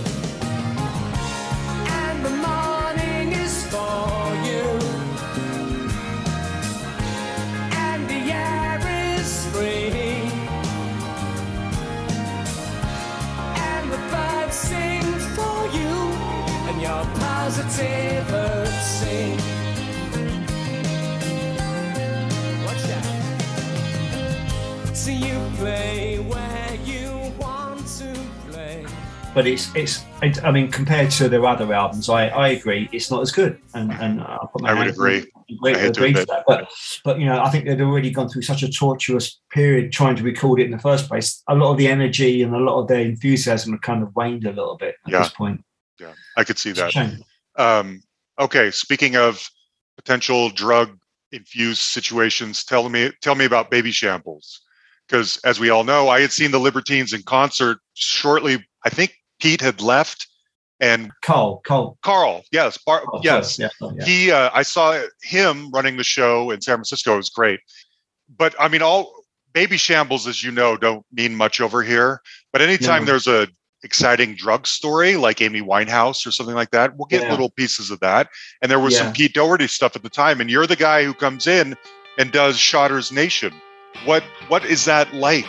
And the morning is for but it's it's it, I mean compared to their other albums, I, I agree it's not as good, and and I'll put my I would hand- agree. Agree, I hate agree to admit. that, but but you know I think they'd already gone through such a tortuous period trying to record it in the first place. A lot of the energy and a lot of their enthusiasm had kind of waned a little bit at Yeah. this point. Yeah, I could see It's that. Um, okay, speaking of potential drug infused situations, tell me tell me about Babyshambles. Because as we all know, I had seen the Libertines in concert shortly. I think Pete had left, and Carl, Carl, Carl, yes, Bar- Carl yes, yeah, yeah. he. Uh, I saw him running the show in San Francisco. It was great, but I mean, all Babyshambles, as you know, don't mean much over here. But anytime No. there's a exciting drug story like Amy Winehouse or something like that, we'll get Yeah. little pieces of that. And there was some Pete Doherty stuff at the time, and you're the guy who comes in and does Shotter's Nation. What what is that like?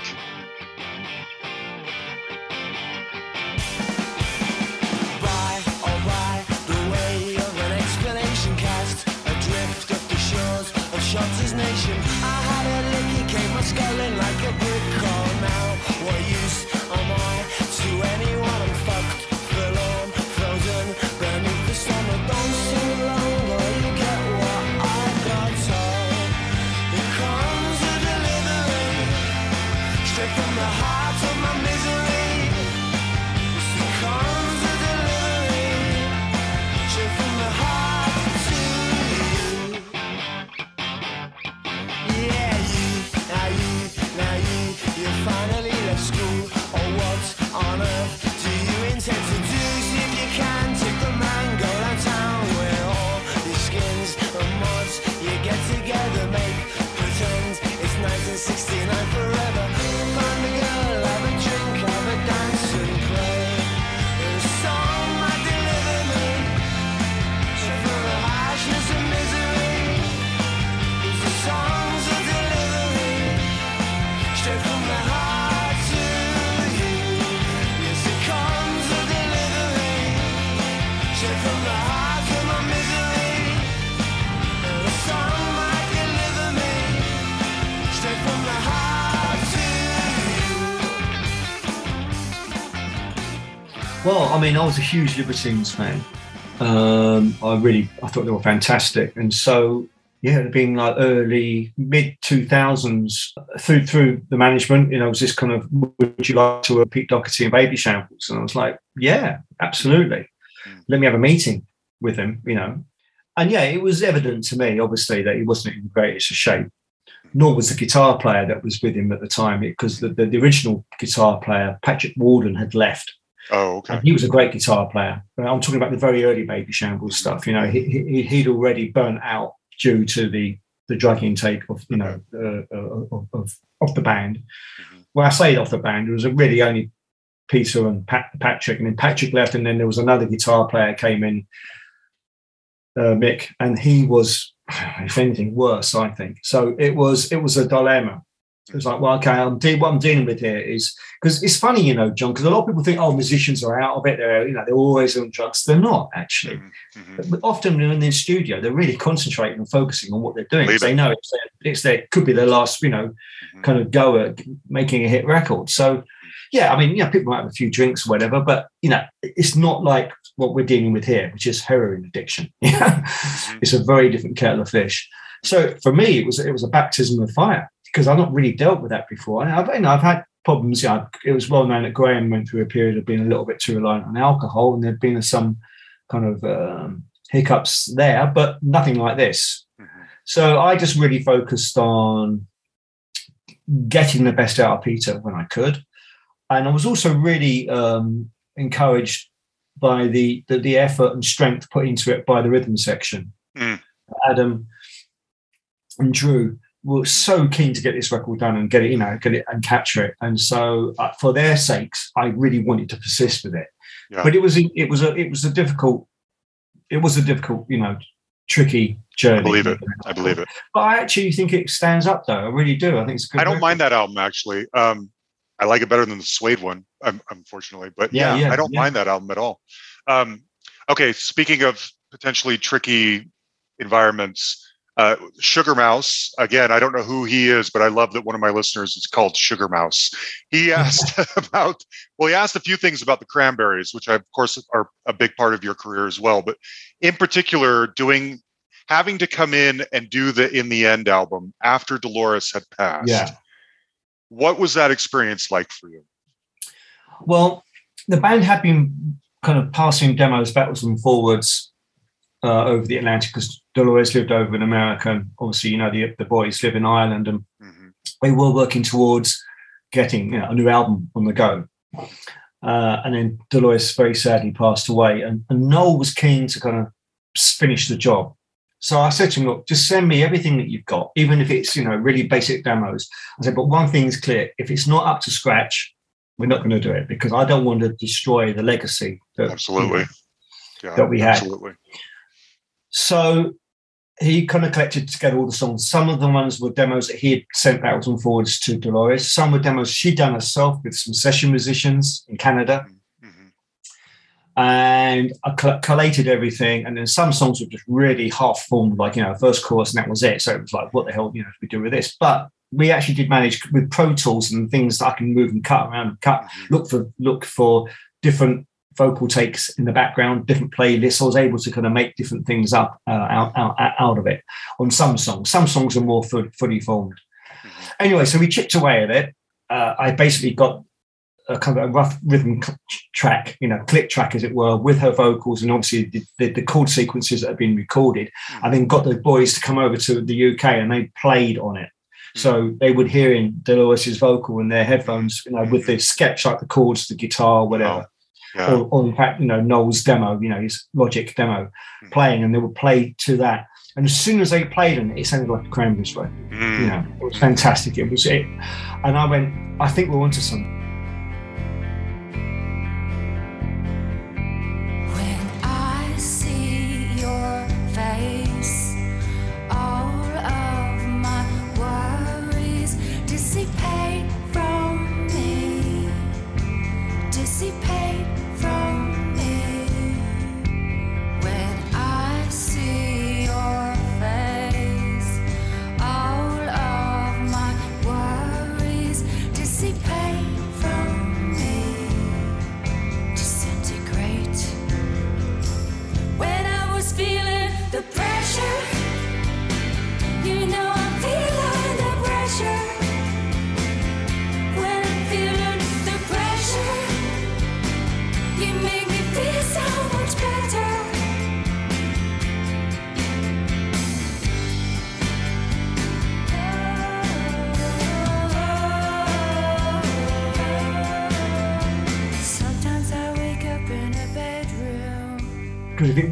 Mean, I was a huge Libertines fan. Um, I really, I thought they were fantastic, and so yeah, it being like early mid two thousands through through the management, you know, was this kind of would you like to a Pete Doherty and Babyshambles? And I was like, yeah, absolutely. Let me have a meeting with him, you know. And yeah, it was evident to me, obviously, that he wasn't in the greatest of shape. Nor was the guitar player that was with him at the time, because the, the, the original guitar player, Patrick Walden, had left. Oh, okay. And he was a great guitar player. I'm talking about the very early Babyshambles stuff. You know, he, he, he'd already burnt out due to the the drug intake of you know uh, of, of, of the band. Mm-hmm. When I say off the band, it was really only Peter and Pat, Patrick, and then Patrick left, and then there was another guitar player came in, uh, Mick, and he was, [sighs] if anything, worse. I think so. It was it was a dilemma. It was like, well, okay, I'm de- what I'm dealing with here is because it's funny, you know, John, because a lot of people think, oh, musicians are out of it. They're, you know, they're always on drugs. They're not actually. Mhm. But often they're in the studio, they're really concentrating and focusing on what they're doing. They know it's their, it's their could be their last, you know, Mhm. kind of go at making a hit record. So, yeah, I mean, yeah, people might have a few drinks or whatever, but you know, it's not like what we're dealing with here, which is heroin addiction. [laughs] Yeah, it's a very different kettle of fish. So for me, it was it was a baptism of fire because I've not really dealt with that before. And I've, you know, I've had problems. You know, it was well known that Graham went through a period of being a little bit too reliant on alcohol, and there'd been some kind of um, hiccups there, but nothing like this. Mhm. So I just really focused on getting the best out of Peter when I could, and I was also really um, encouraged by the, the the effort and strength put into it by the rhythm section. Mm. Adam and Drew were so keen to get this record done and get it, you know, get it and capture it. And so, uh, for their sakes, I really wanted to persist with it. Yeah. But it was it was a it was a difficult it was a difficult you know tricky journey. I believe it. I believe it. But I actually think it stands up though. I really do. I think it's a good. I don't record. mind that album actually. Um, I like it better than the Suede one, unfortunately. But Yeah, yeah, yeah, I don't mind that album at all. Um, okay, speaking of potentially tricky environments, uh, Sugar Mouse. Again, I don't know who he is, but I love that one of my listeners is called Sugar Mouse. He [laughs] asked about. Well, he asked a few things about the Cranberries, which I, of course are a big part of your career as well. But in particular, doing having to come in and do the In the End album after Dolores had passed. Yeah. What was that experience like for you? Well, the band had been kind of passing demos backwards and forwards uh, over the Atlantic because Dolores lived over in America, and obviously, you know, the the boys live in Ireland, and Mhm. they were working towards getting you know, a new album on the go. Uh, and then Dolores very sadly passed away, and, and Noel was keen to kind of finish the job. So I said to him, "Look, just send me everything that you've got, even if it's you know really basic demos." I said, "But one thing is clear: if it's not up to scratch, we're not going to do it because I don't want to destroy the legacy that, Absolutely. Yeah, that we had. Absolutely. So he kind of collected together all the songs. Some of the ones were demos that he had sent backwards and forwards to Dolores. Some were demos she'd done herself with some session musicians in Canada. Mhm. And I collated everything. And then some songs were just really half formed, like, you know, first chorus, and that was it. So it was like, what the hell, you know, do we do with this? But we actually did manage with Pro Tools and things that I can move and cut around and cut Mhm. look for look for different vocal takes in the background, different playlists. I was able to kind of make different things up uh, out, out out of it on some songs. Some songs are more fu- fully formed. Mhm. Anyway, so we chipped away at it. Uh, I basically got a kind of a rough rhythm track, you know, click track as it were, with her vocals and obviously the, the, the chord sequences that have been recorded. I then got the boys to come over to the UK and they played on it. So they would hear in Dolores's vocal in their headphones, you know, with the sketch like the chords, the guitar, whatever. Yeah. Or, or in fact, you know, Noel's demo, you know, his Logic demo Mhm. playing, and they would play to that. And as soon as they played it, it sounded like a Cranberries record. Mm. You know, it was fantastic. It was it. And I went, I think we're onto something.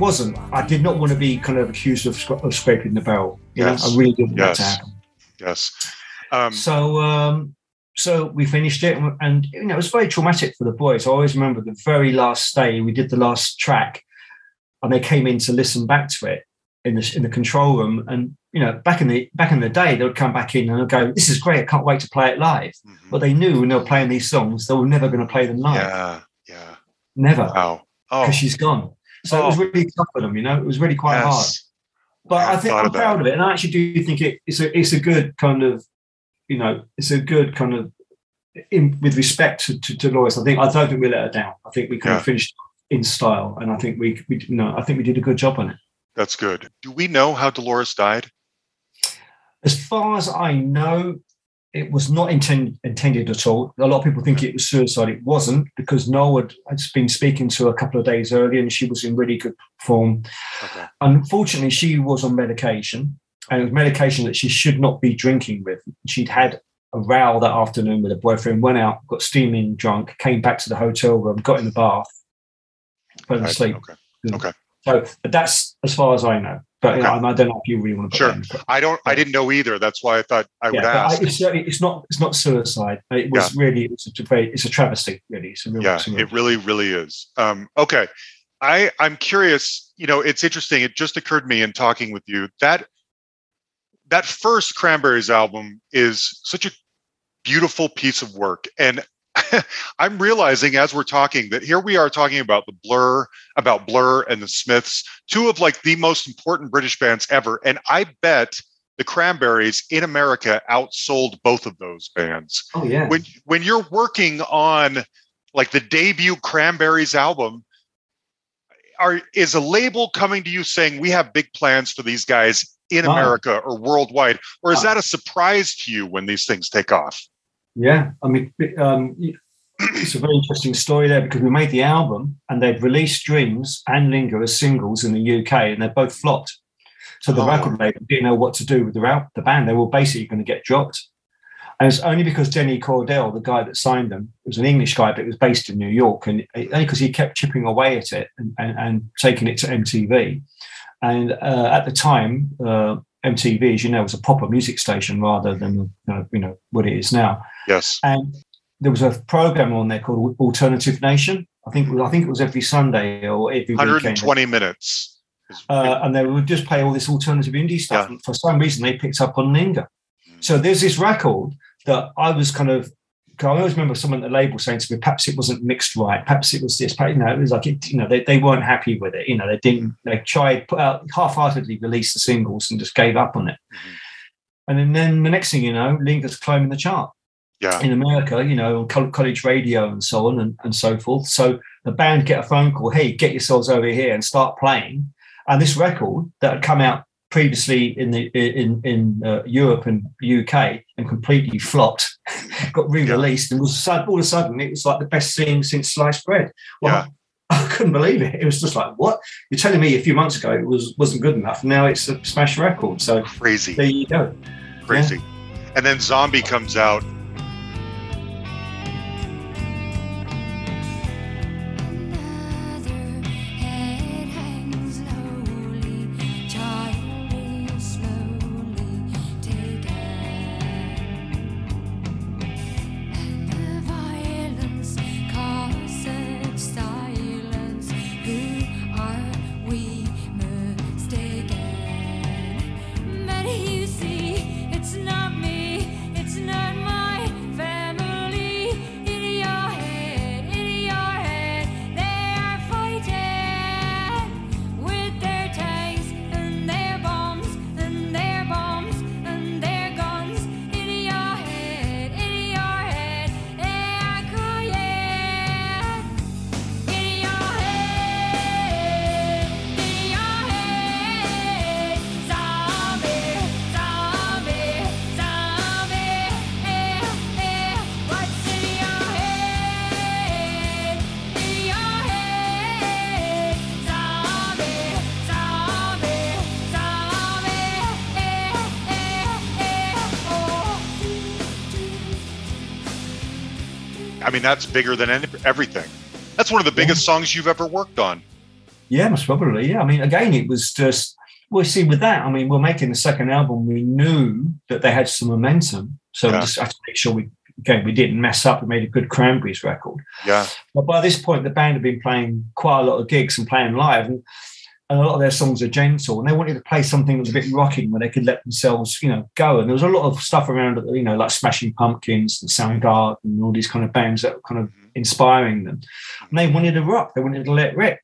Wasn't, I did not want to be kind of accused of, of scraping the barrel. Yes. know, I really didn't want that to Yes. happen. Yes. Um, So, um, so we finished it, and, and you know, it was very traumatic for the boys. I always remember the very last day we did the last track, and they came in to listen back to it in the in the control room. And you know, back in the back in the day, they would come back in and they'd go, "This is great! I can't wait to play it live." mhm. But they knew when they were playing these songs, they were never going to play them live. yeah. Yeah. Never, Wow. Oh. because she's gone. So it was Oh. really tough for them. You know, it was really quite hard. But I I think I'm proud of it, and I actually do think it, it's a it's a good kind of, you know, it's a good kind of, in with respect to, to Dolores. I think I don't think we let her down. I think we kind Yeah. of finished in style, and I think we we you know I think we did a good job on it. That's good. Do we know how Dolores died? As far as I know, it was not intend, intended at all. A lot of people think it was suicide. It wasn't because Noel had, had been speaking to her a couple of days earlier, and she was in really good form. Okay. Unfortunately, she was on medication, and it was medication that she should not be drinking with. She'd had a row that afternoon with her boyfriend, went out, got steaming drunk, came back to the hotel room, got in the bath, fell asleep. Okay. So but that's as far as I know. But Okay. I don't know if you really want to. Sure. in. I don't. I didn't know either. That's why I thought I would Yeah, but I- ask. it's, it's not. It's not suicide. It was really. It's a very. It's a travesty. Really. It's a real. yeah it really really is um okay i i'm curious you know it's interesting it just occurred to me in talking with you that that first cranberries album is such a beautiful piece of work and [laughs] i'm realizing as we're talking that here we are talking about the blur about blur and the smiths two of like the most important british bands ever and i bet the cranberries in america outsold both of those bands oh yeah. when when you're working on like the debut cranberries album are is a label coming to you saying we have big plans for these guys in america or worldwide or is No. that a surprise to you when these things take off Yeah, I mean, um, it's a very interesting story there because we made the album and they'd released Dreams and Linger as singles in the UK and they both flopped. So the Oh. record label didn't know what to do with the, the band. They were basically going to get dropped. And it's only because Denny Cordell, the guy that signed them, was an English guy, but was based in New York, and only because he kept chipping away at it and, and, and taking it to MTV. And uh, at the time, uh, MTV, as you know, was a proper music station rather than you know what it is now yes and there was a program on there called Alternative Nation. I think I think it was every Sunday or every weekend. 120 minutes Uh, and they would just play all this alternative indie stuff. And for some reason, they picked up on Linger. So there's this record that I was kind of. I always remember someone at the label saying to me, "Perhaps it wasn't mixed right. Perhaps it was this. Perhaps, you know, it was like it, you know they, they weren't happy with it. You know, they didn't. They tried put out half-heartedly released the singles and just gave up on it. Mhm. And then, then the next thing you know, Linger's climbing the chart yeah in America, you know, on college radio and so on and, and so forth. So the band get a phone call, hey, get yourselves over here and start playing. And this record that had come out previously in the in in uh, Europe and UK and completely flopped, [laughs] got re-released and was all of a sudden it was like the best thing since sliced bread. Well, Yeah. [laughs] I couldn't believe it. It was just like, what? You're telling me a few months ago it was wasn't good enough. Now it's a smash record. So crazy there you go. crazy and then zombie comes out bigger than any, everything that's one of the biggest songs you've ever worked on Yeah, most probably. Yeah, I mean, again, it was just we'll see with that. I mean, we're making the second album. We knew that they had some momentum, so Yeah. we just had to make sure we again we didn't mess up. We made a good Cranberries record. Yeah. But by this point, the band had been playing quite a lot of gigs and playing live, and, and a lot of their songs are gentle, and they wanted to play something that was a bit rocking where they could let themselves, you know, go. And there was a lot of stuff around, you know, like Smashing Pumpkins and Soundgarden and all these kind of bands that were kind of Mhm. inspiring them. And they wanted to rock. They wanted to let rip.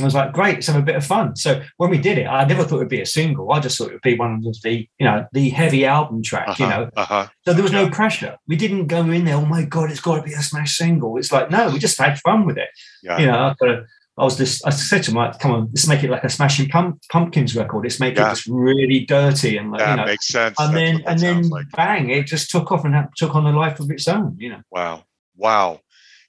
I was like, great, let's have a bit of fun. So when we did it, I never thought it would be a single. I just thought it would be one of the, you know, the heavy album track, you know. Uh-huh. So there was no pressure. We didn't go in there, oh my God, it's got to be a smash single. It's like, no, we just had fun with it. Yeah. You know, I, gotta, I was just, I said to him, like, come on, let's make it like a Smashing Pump, Pumpkins record. Let's make Yeah. it just really dirty and like, That you know. makes sense. And That's then, and then, like. bang! It just took off and took on a life of its own. You know, Wow. Wow.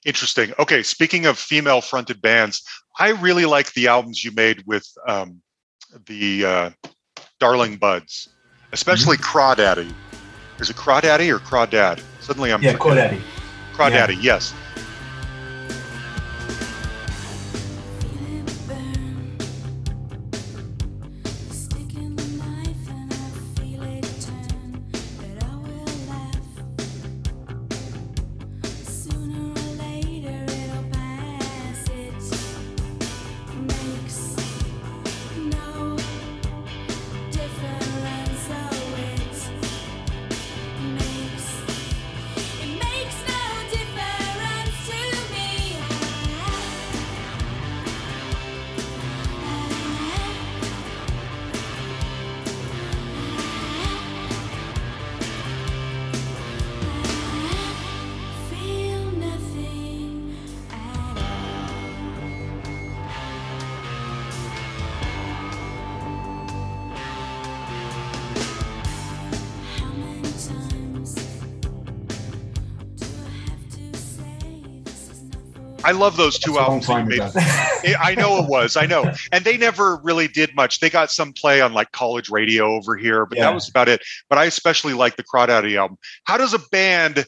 Interesting. Okay. Speaking of female fronted bands, I really like the albums you made with um, the uh, Darling Buds, especially Mm-hmm. Crawdaddy. Is it Crawdaddy or Crawdad? Suddenly I'm yeah, forgetting. Crawdaddy. Crawdaddy, yes. Love those two albums that made. I [laughs] I know it was. I know. And they never really did much. They got some play on like college radio over here, but Yeah. that was about it. But I especially like the Crawdaddy album. How does a band,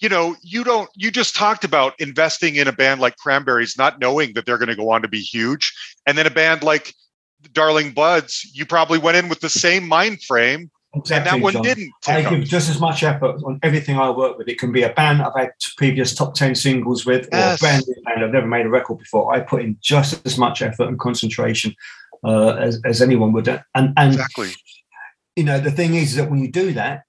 you know, you don't, you just talked about investing in a band like Cranberries, not knowing that they're going to go on to be huge. And then a band like Darling Buds, you probably went in with the same mind frame, and Exactly, that one John. didn't I off. give just as much effort on everything I work with. It can be a band I've had previous top 10 singles with, or Yes. a brand new band I've never made a record before. I put in just as much effort and concentration uh, as, as anyone would. And, and Exactly. you know, the thing is that when you do that,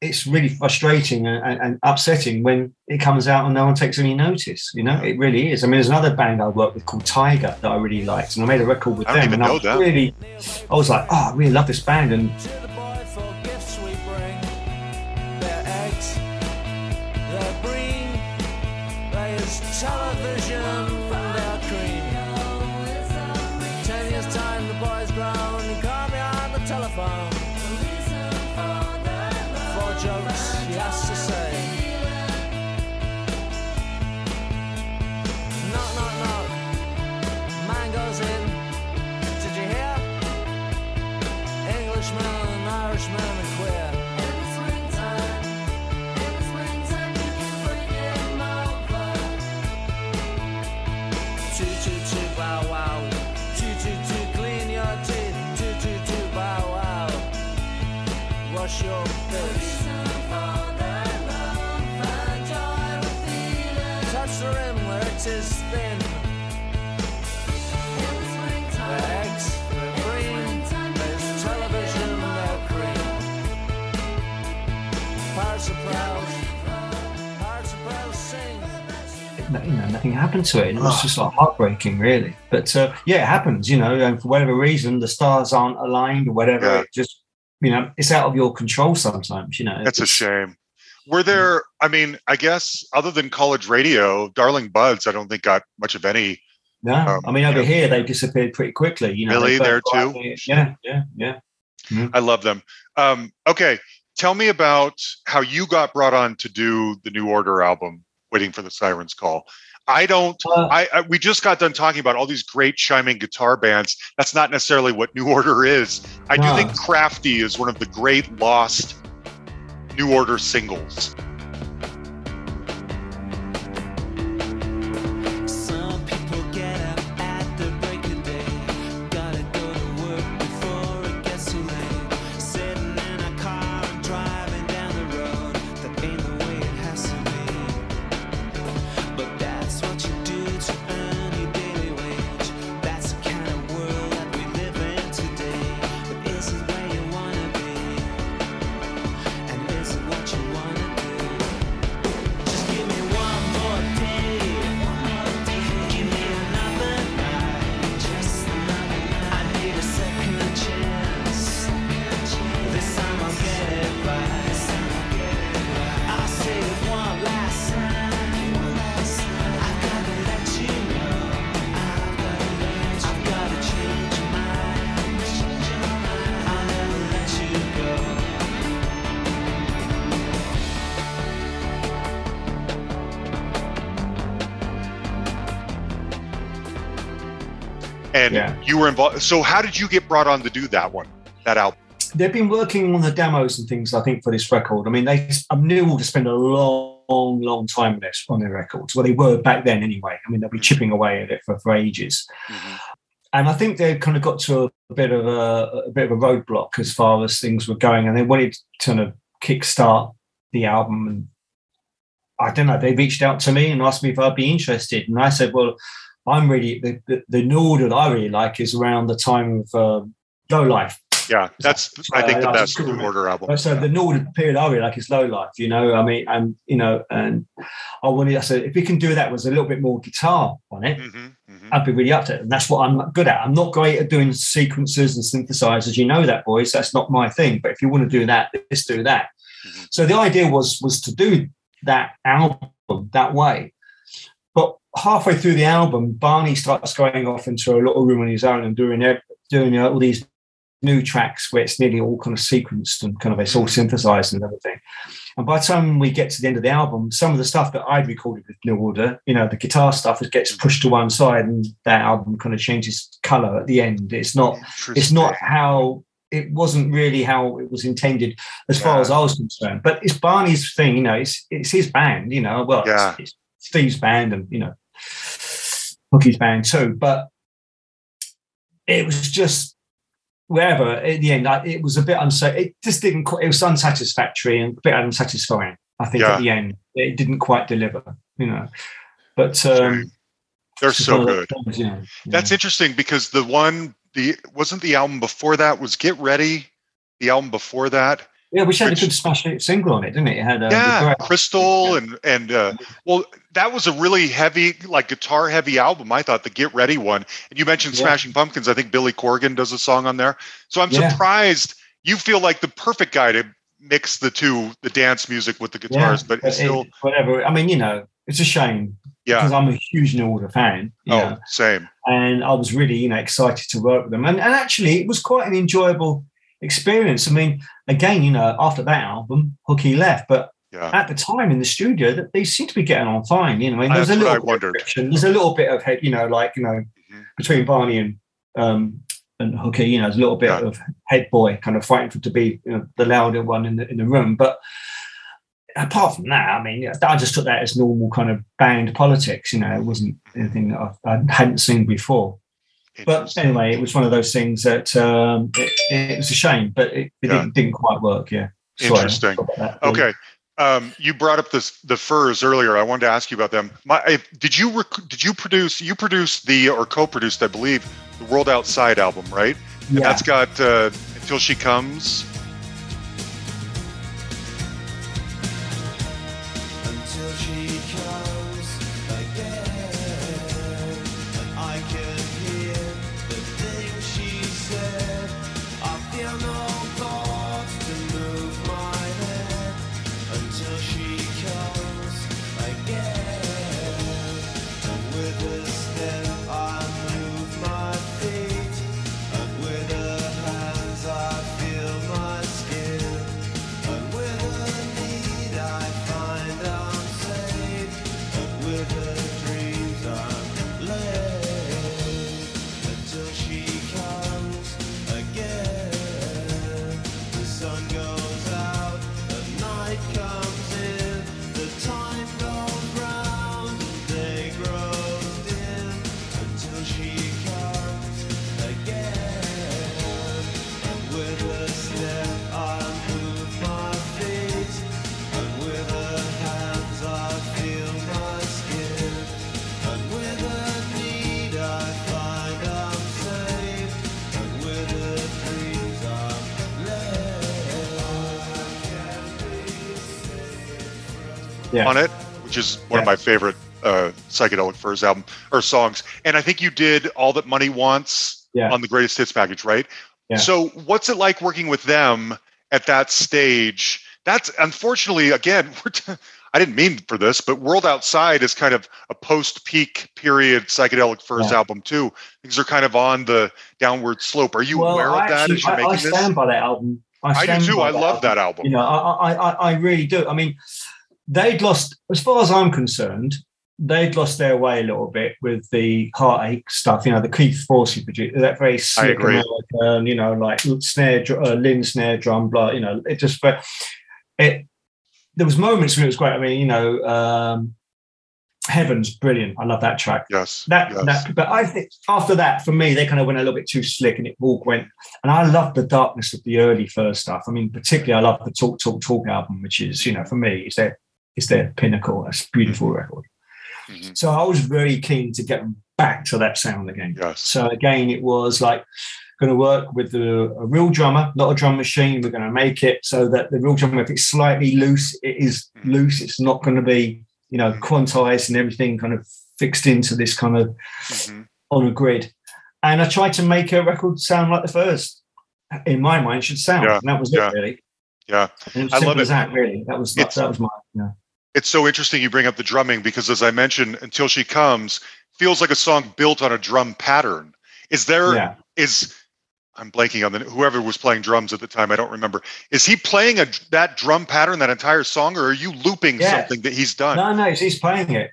it's really frustrating and, and, and upsetting when it comes out and no one takes any notice. You know, it really is. I mean, there's another band I worked with called Tiger that I really liked, and I made a record with I them. and I was that. really, I was like, oh, I really love this band, and Wash your face. Touch the rim where it is thin. The eggs, the green, there's television, they're green. Of Proud, Pirates of Proud sing. you know, nothing happened to it. And it was just like heartbreaking, really. But uh, yeah, it happens, you know, and for whatever reason, the stars aren't aligned or whatever. Yeah. It just, you know, it's out of your control sometimes, you know. That's a shame. Were there, I mean, I guess other than college radio, Darling Buds, I don't think got much of any. No, Um, I mean, over here, they disappeared pretty quickly, you know. Really? There too? Yeah, yeah, yeah. I love them. Um, okay. Tell me about how you got brought on to do the New Order album, Waiting for the Sirens Call. I don't, Uh, I, I we just got done talking about all these great chiming guitar bands. That's not necessarily what New Order is. I do think Crafty is one of the great lost New Order singles. Involved. So how did you get brought on to do that one, that album? they've been working on the demos and things. I think for this record. I mean, they I knew all to spend a long, long time on this on their records. Well, they were back then anyway. I mean, they'll be mm-hmm. chipping away at it for, for ages. Mm-hmm. And I think they kind of got to a, a bit of a, a bit of a roadblock as far as things were going, and they wanted to kind of kickstart the album. And I don't know, they reached out to me and asked me if I'd be interested, and I said, "Well, I'm really the the, the that I really like is around the time of uh, Low Life." Yeah, that's I think the best that's New Order album. So the Northern period I really like is low life, you know. I mean, and you know, and I wanted. I said if we can do that with a little bit more guitar on it, Mhm, mhm. I'd be really up to it. And that's what I'm good at. I'm not great at doing sequences and synthesizers. You know that, boys. That's not my thing. But if you want to do that, let's do that. Mhm. So the idea was was to do that album that way. Halfway through the album, Barney starts going off into a little room on his own and doing doing all these new tracks where it's nearly all kind of sequenced and kind of it's all mm. synthesized and everything. And by the time we get to the end of the album, some of the stuff that I'd recorded with New Order, you know, the guitar stuff it gets mm. pushed to one side and that album kind of changes color at the end. It's not it's not how it wasn't really how it was intended as far as I was concerned. But it's Barney's thing, you know, it's it's his band, you know. Well, Yeah. it's, it's Steve's band and you know Hookie's band too. But it was just wherever at the end, I, it was a bit unsafe. It just didn't. Quite, it was unsatisfactory and a bit unsatisfying. I think Yeah. at the end, it didn't quite deliver. You know, but um, They're so one of those good. things, you know, That's interesting because the one the wasn't the album before that was Get Ready. The album before that, yeah. Which had a good smash hit single on it, didn't it? It had uh, yeah, great- Crystal and and uh, well, that was a really heavy, like guitar heavy album. I thought the Get Ready one, and you mentioned Yeah. Smashing Pumpkins. I think Billy Corgan does a song on there. So I'm Yeah. surprised you feel like the perfect guy to mix the two, the dance music with the guitars, but it's it- still whatever. I mean, you know, it's a shame yeah. because I'm a huge New Order fan. You Oh, know, same. and I was really, you know, excited to work with them. And, and actually, it was quite an enjoyable experience. I mean, again, you know, after that album, Hooky left, but Yeah. at the time in the studio, that they seemed to be getting on fine. You know, I mean, there's That's a little bit of friction. There's a little bit of head, you know, like you know, Mhm. between Barney and um and Hooky, you know, there's a little bit Yeah. of head boy kind of fighting for to be you know, the louder one in the in the room, but. Apart from that, I mean, I just took that as normal kind of band politics. You know, it wasn't anything that I, I hadn't seen before. But anyway, it was one of those things that um, it, it was a shame, but it, it Yeah. didn't, didn't quite work. Yeah. Interesting. sorry. Okay. Um, you brought up this the furs earlier. I wanted to ask you about them. My, I, did you rec- did you produce you produced the or co-produced I believe the World Outside album right? And Yeah. that's got uh, Until She Comes. Yeah. on it, which is one of my favorite uh, psychedelic furs album or songs. And I think you did all that money wants Yeah. on the greatest hits package, right? Yeah. So what's it like working with them at that stage? That's unfortunately again, [laughs] we're t- I didn't mean for this, but World Outside is kind of a post-peak period psychedelic furs Yeah. album too. Things are kind of on the downward slope. Are you well, aware of that actually, as you're I, I stand this? by that album. I stand do too. I love album. that album. You know, I, I, I, I really do. I mean, they'd lost, as far as I'm concerned, they'd lost their way a little bit with the heartache stuff. You know, the Keith Forsey produced that very slick. American, you know, like snare, uh, Linn snare drum, blah. You know, it just but it. There was moments when it was great. I mean, you know, um, Heaven's brilliant. I love that track. Yes. That, yes. that, but I think after that, for me, they kind of went a little bit too slick, and it all went. And I love the darkness of the early Furs stuff. I mean, particularly, I love the Talk Talk Talk album, which is, you know, for me, is their is their pinnacle. A beautiful record. Mhm. So I was very keen to get back to that sound again. Yes. So again, it was like going to work with the, a real drummer, not a drum machine. We're going to make it so that the real drummer, if it's slightly loose, it is loose. It's not going to be, you know, quantized and everything kind of fixed into this kind of Mhm. on a grid. And I tried to make a record sound like the Furs. In my mind, should sound. Yeah, And that was yeah. it, really. Yeah. And it was I love as it. that, really. That was that was my. Yeah. It's so interesting you bring up the drumming because, as I mentioned, until she comes, feels like a song built on a drum pattern. Is there yeah. is I'm blanking on the whoever was playing drums at the time. I don't remember. Is he playing a that drum pattern that entire song, or are you looping Yeah. something that he's done? No, no, he's, playing it.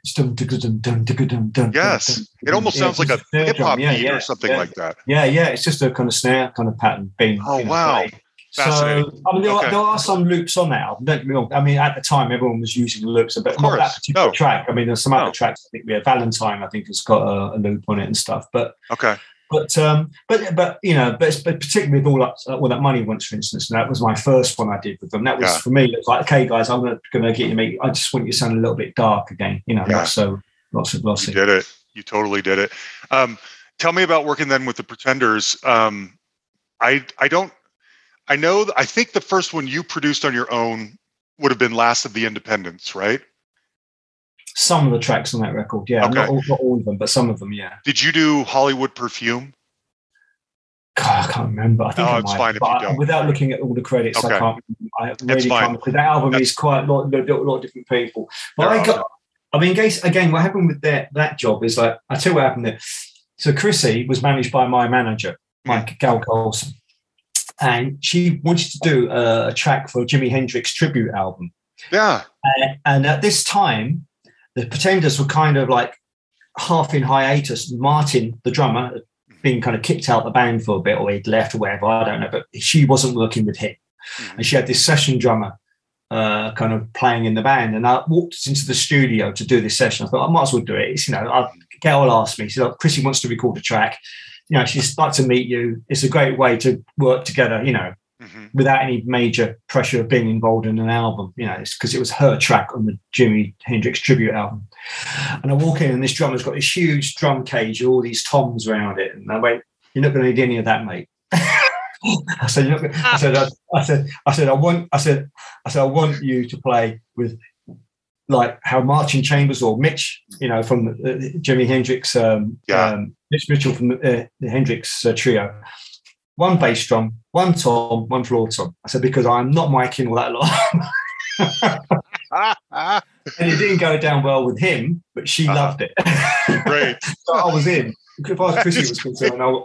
Yes, it almost sounds like a hip hop. Beat or something like that. Yeah, yeah, it's just a kind of snare kind of pattern being. Oh, wow. So I mean, there, Okay. are, there are some loops on that album. Don't get me wrong. I mean, at the time, everyone was using loops, but Of not that particular No. track. I mean, there's some No. other tracks. I think we have Valentine. I think has got a, a loop on it and stuff. But Okay. but um, but but you know, but, but particularly with all that All That Money Wants, for instance, and that was my first one I did with them. That was Yeah. for me. It was like, okay, guys, I'm gonna gonna get you. Make, I just want you to sound a little bit dark again. You know, Yeah. not so not so You did it. You totally did it. Um, tell me about working then with the Pretenders. Um, I I don't. I know. I think the first one you produced on your own would have been Last of the Independents, right? Some of the tracks on that record, yeah, Okay. not, all, not all of them, but some of them, yeah. Did you do Hollywood Perfume? God, I can't remember. I think Oh, I it's might, fine if but you don't. without looking at all the credits, Okay. I can't. I really can't because that album That's- is quite a lot, lot, lot, lot of different people. But There I are. got. I mean, again, what happened with that that job is like I tell you what happened there. So Chrissie was managed by my manager, Hmm. Mike Gal and she wanted to do a, track for Jimi Hendrix tribute album. Yeah. And, and at this time, the Pretenders were kind of like half in hiatus. Martin, the drummer, had been kind of kicked out the band for a bit, or he'd left, or whatever. I don't know. But she wasn't working with him, Mhm. and she had this session drummer uh, kind of playing in the band. And I walked into the studio to do this session. I thought I might as well do it. It's, you know, I, Gail asked me. She said, "Look, "Chrissie wants to record a track. You know, she'd like to meet you. It's a great way to work together. You know, Mhm. without any major pressure of being involved in an album, you know, it's because it was her track on the Jimi Hendrix tribute album. And I walk in, and this drummer's got this huge drum cage with all these toms around it, and I went, "You're not going to need any of that, mate." [laughs] I said, You're not gonna, I said, I, I said, I said, I want, I said, I said, I want you to play with like how Martin Chambers or Mitch, you know, from the, uh, Jimi Hendrix, um, Yeah. um, Mitch Mitchell from the, uh, the Hendrix uh, trio. One bass drum, one tom, one floor tom. I said because I'm not miking all that lot, [laughs] and it didn't go down well with him, but she Uh-huh. loved it. great. [laughs] so I was in. As far as Chrissie was concerned, I,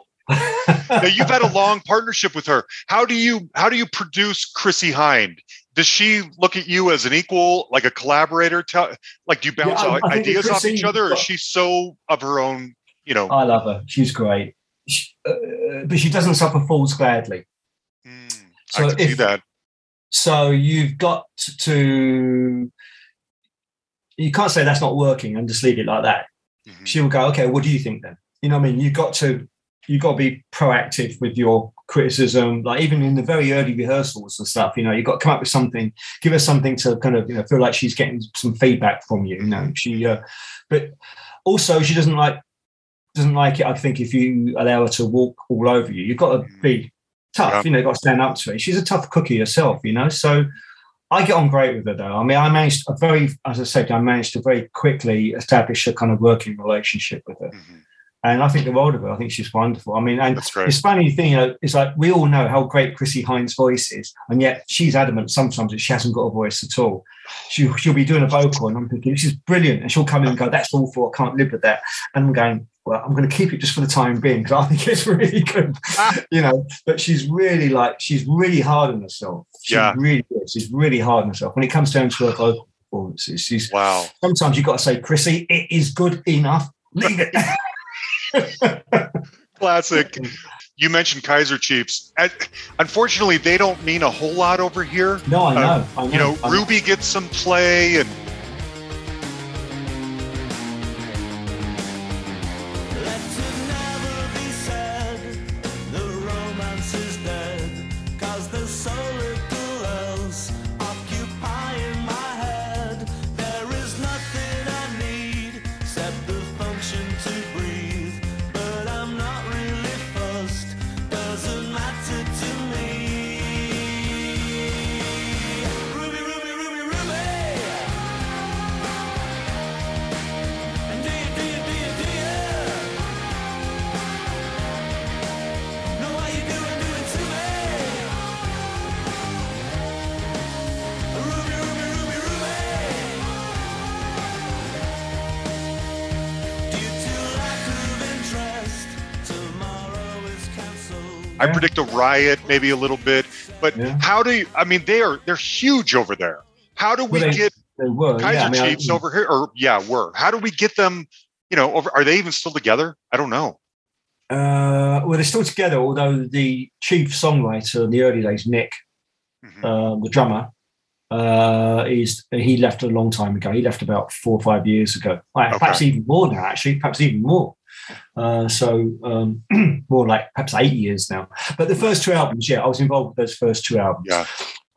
now you've had a long partnership with her. How do you how do you produce Chrissie Hynde? Does she look at you as an equal, like a collaborator? Tell, like, do you bounce Yeah, I- I ideas off each other, or is she so of her own? You know, I love her. She's great, She- uh, but she doesn't suffer fools gladly. Mm, So I can see if- that. So you've got to. You can't say that's not working and just leave it like that. Mhm. She'll go, okay, what do you think then? You know what I mean? You've got to you've got to be proactive with your criticism, like even in the very early rehearsals and stuff, you know, you've got to come up with something, give her something to kind of, you know, feel like she's getting some feedback from you, you know. She uh, but also she doesn't like doesn't like it, I think, if you allow her to walk all over you. You've got to be tough, Yeah. you know, you've got to stand up to her. She's a tough cookie herself, you know. So I get on great with her though. I mean, I managed a very, as I said, I managed to very quickly establish a kind of working relationship with her. Mhm. And I think the world of her. I think she's wonderful. I mean, and it's funny thing, you know, it's like we all know how great Chrissie Hynde's voice is, and yet she's adamant sometimes that she hasn't got a voice at all. She, she'll be doing a vocal, and I'm thinking, this is brilliant. And she'll come in and go, that's awful. I can't live with that. And I'm going, well, I'm going to keep it just for the time being because I [laughs] think it's really good, [laughs] you know. But she's really like, she's really hard on herself. She Yeah. really is. She's really hard on herself. When it comes down to her vocal, performances. She's, Wow. sometimes you've got to say, Chrissie, it is good enough. Leave it. [laughs] Classic. You mentioned Kaiser Chiefs. Uh, Unfortunately, they don't mean a whole lot over here. no, I Uh, know. I know. You know, I Ruby gets some play, and Yeah. predict a riot, maybe a little bit. But Yeah. how do you? I mean, they are they're huge over there. How do we Well, they- get They were. Kaiser yeah, I mean, I- Chiefs over here? Or yeah, were. How do we get them? You know, over? Are they even still together? I don't know. Uh, well, they're still together, although the chief songwriter in the early days, Nick, Mhm. um, the drummer, uh, is he left a long time ago. He left about four or five years ago. Like, Perhaps even more now, actually. Perhaps even more. Uh, so um, [clears throat] more like perhaps eight years now. But the first two albums, yeah, I was involved with those first two albums. Yeah.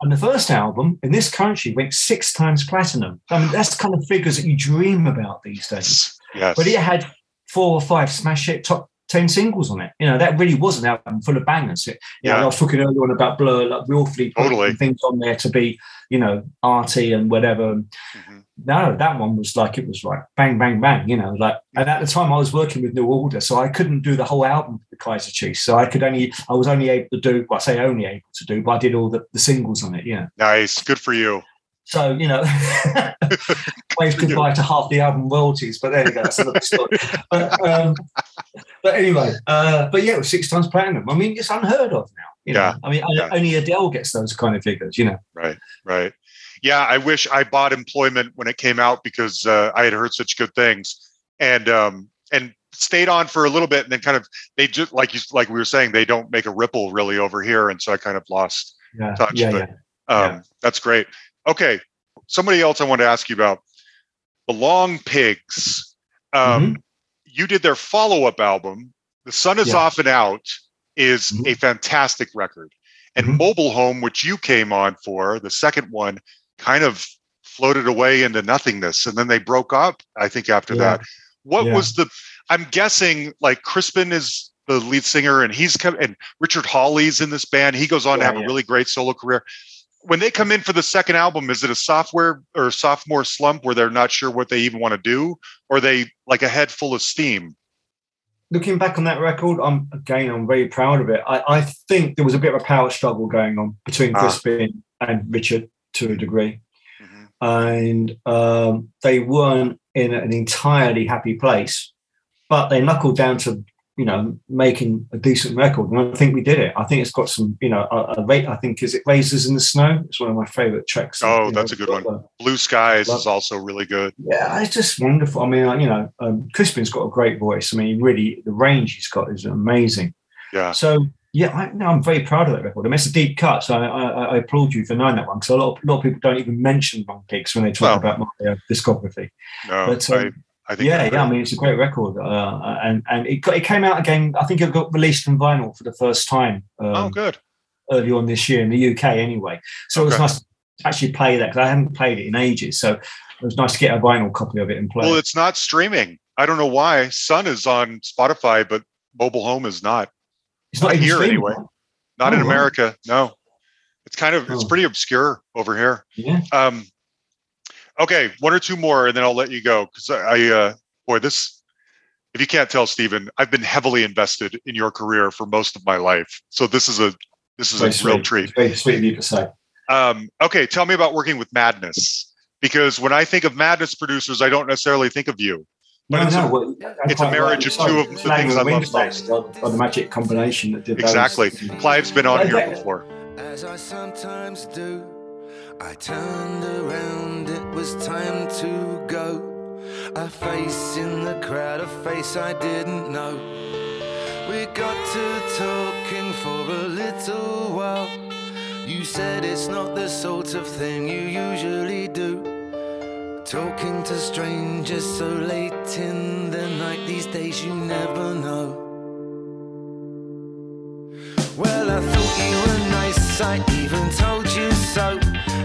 And the first album in this country went six times platinum. I mean, that's the kind of figures that you dream about these days. Yes. But it had four or five smash hit top 10 singles on it. You know, that really was an album full of bangers. It, you know, Yeah. I was talking earlier on about Blur, like willfully putting Totally. things on there to be, you know, arty and whatever. Mhm. No, that one was like, it was like bang, bang, bang, you know, like, and at the time I was working with New Order, so I couldn't do the whole album for the Kaiser Chiefs. So I could only, I was only able to do, well, I say only able to do, but I did all the, the singles on it, yeah. Nice. Good for you. So, you know, [laughs] waved goodbye to half the album royalties, but there you go, that's another story. But, um, but anyway, uh, but yeah, it was six times platinum. I mean, it's unheard of now. You know? Yeah, I mean, yeah. only Adele gets those kind of figures, you know. Right. Right. Yeah. I wish I bought employment when it came out because uh, I had heard such good things, and um, and stayed on for a little bit, and then kind of they just like you like we were saying they don't make a ripple really over here, and so I kind of lost Yeah, touch, yeah, but- yeah. Um, Yeah. That's great. Okay, somebody else I want to ask you about the Long Pigs. Um, You did their follow-up album, "The Sun Is Mm-hmm. Yeah. Often Out," is Mhm. a fantastic record, and Mhm. Mobile Home, which you came on for, the second one, kind of floated away into nothingness, and then they broke up. I think after Yeah. that, what Yeah. was the? I'm guessing like Crispin is the lead singer, and he's come and Richard Hawley's in this band. He goes on to have a really great solo career when they come in for the second album, is it a software or sophomore slump where they're not sure what they even want to do, or are they like a head full of steam? Looking back on that record, I'm again, I'm very proud of it. I, I think there was a bit of a power struggle going on between Ah. Crispin and Richard to a degree. Mhm. and um, they weren't in an entirely happy place, but they knuckled down to you know making a decent record, and I think we did it. I think it's got some you know a, a rate. I think is it Razors in the Snow. It's one of my favorite tracks. Oh, You know, that's a good one. uh, Blue Skies Love- is also really good. Yeah, it's just wonderful. I mean, you know, um, Crispin's got a great voice. I mean, really, the range he's got is amazing. Yeah. So yeah, I, no, I'm very proud of that record. I mean, it's a deep cut, so I, I, I applaud you for knowing that one. Because a lot, of, a lot of people don't even mention Pigs when they talk Well, about my uh, discography. No, But, I, um, I think Yeah, yeah. I mean, it's a great record, uh, and and it got, it came out again. I think it got released from vinyl for the first time um, oh, good. early on this year in the UK, anyway. So it was nice to actually play that because I haven't played it in ages. So it was nice to get a vinyl copy of it and play. Well, it's not streaming. I don't know why. Sun is on Spotify, but Mobile Home is not. It's not not here anyway. right? Not Oh, in right. America. No. It's kind of it's Oh. pretty obscure over here. Yeah. Um, okay, one or two more, and then I'll let you go because I, uh, boy, this. If you can't tell, Stephen, I've been heavily invested in your career for most of my life, so this is a this is Very a real treat. It's very sweet of you to say. Um, okay, tell me about working with Madness because when I think of Madness producers, I don't necessarily think of you. But no, it's no, a- well, it's a marriage rightly of two of the things I love Wingspan are, are the magic combination that did those. Exactly. Clive's been on here before. As I sometimes do, I turned around, it was time to go. A face in the crowd, a face I didn't know. We got to talking for a little while. You said it's not the sort of thing you usually do. Talking to strangers so late in the night, these days you never know. Well, I thought you were nice, I even told you so.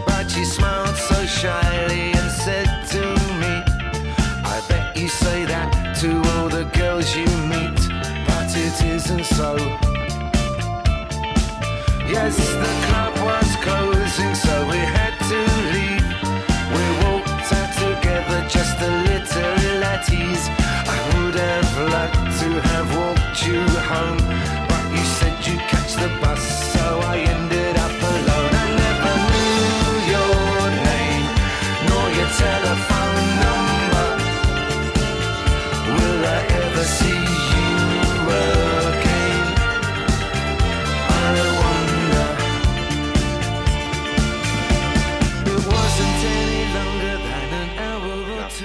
But you smiled so shyly and said to me, I bet you say that to all the girls you meet, but it isn't so. Yes, the club was closing, so we had to leave. We walked out together, just a little at ease. I would have liked to have walked you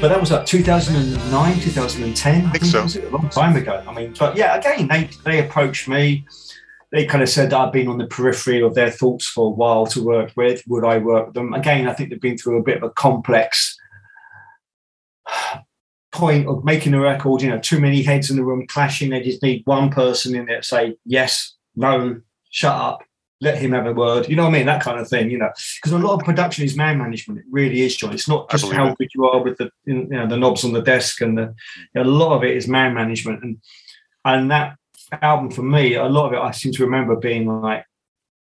But that was like 2009, 2010. I think so. a long time ago. I mean, but yeah, again, they they approached me. They kind of said that I've been on the periphery of their thoughts for a while to work with. Would I work with them? Again, I think they've been through a bit of a complex point of making a record. You know, too many heads in the room clashing. They just need one person in there to say yes, no, shut up, let him have a word. You know what I mean? That kind of thing. You know, because a lot of production is man management. It really is, John. It's not just how good you are with the you know the knobs on the desk and the a lot of it is man management and and that album for me a lot of it i seem to remember being like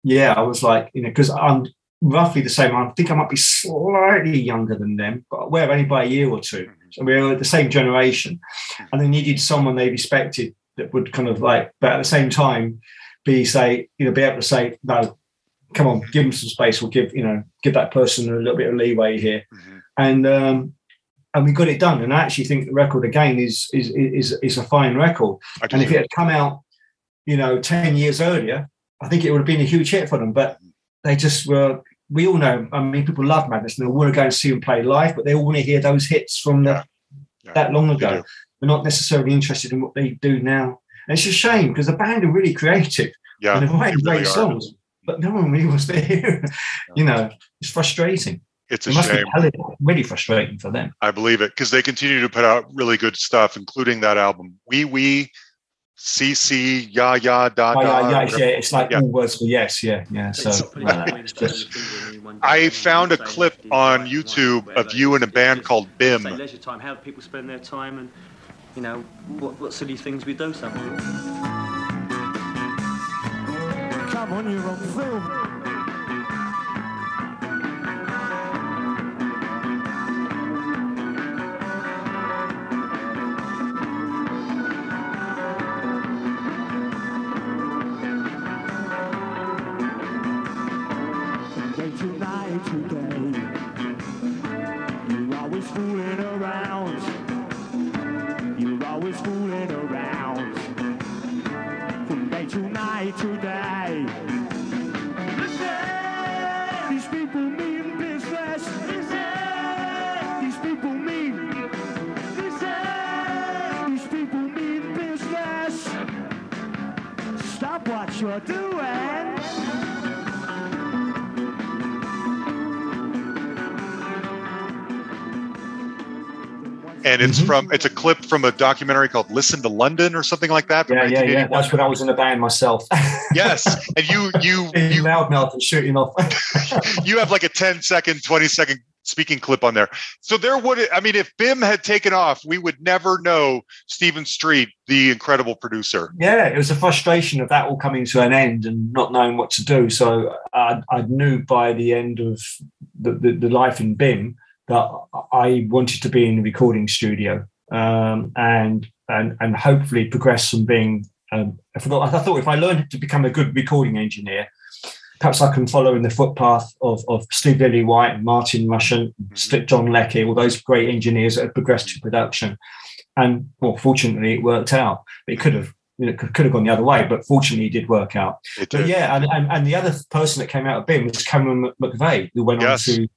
yeah i was like you know because i'm roughly the same i think i might be slightly younger than them but we're only by a year or two mm-hmm. so we're the same generation and they needed someone they respected that would kind of like but at the same time be say you know be able to say no come on give them some space we'll give you know give that person a little bit of leeway here Mhm. and um and we got it done. And I actually think the record again is is is is a fine record. And if it had come out, you know, ten years earlier, I think it would have been a huge hit for them. But they just were. We all know. I mean, people love Madness and they want to go and see them play live, but they all want to hear those hits from the, Yeah. Yeah, that long ago. They're not necessarily interested in what they do now. And it's a shame because the band are really creative Yeah, and they're writing they really great are. songs, but no one really was there. you know, it's frustrating. It's It a must shame. be hell- really frustrating for them. I believe it because they continue to put out really good stuff, including that album. Wee wee, CC, ya ya da Oh, da. yeah, yeah, it's, yeah, it's like Yeah. all words for yes, yeah, yeah. So it's just, I found a clip on YouTube of you in a band called BIM. Leisure time, how people spend their time, and you know what, what silly things we do sometimes. Come on, you're on film. You're doing. and it's Mhm. from it's a clip from a documentary called "Listen to London" or something like that. yeah, yeah, yeah. That's when I was in a band myself. [laughs] Yes, and you you Being you loudmouth and shooting off. [laughs] you have like a 10 second, 20 second speaking clip on there. So there would I mean, if BIM had taken off, we would never know Stephen Street, the incredible producer. yeah, it was a frustration of that all coming to an end and not knowing what to do. So I, I knew by the end of the, the, the life in BIM that I wanted to be in the recording studio um, and and and hopefully progress from being. Um, I forgot. I thought if I learned to become a good recording engineer, perhaps I can follow in the footpath of, of Steve Lillywhite and Martin Rushent, mm-hmm. St- John Leckie, all those great engineers that have progressed to production. And well, fortunately, it worked out. It could have you know, could, could have gone the other way, but fortunately, it did work out. It But yeah, and, and, and the other person that came out of BIM was Cameron McVey, who went Yes. on to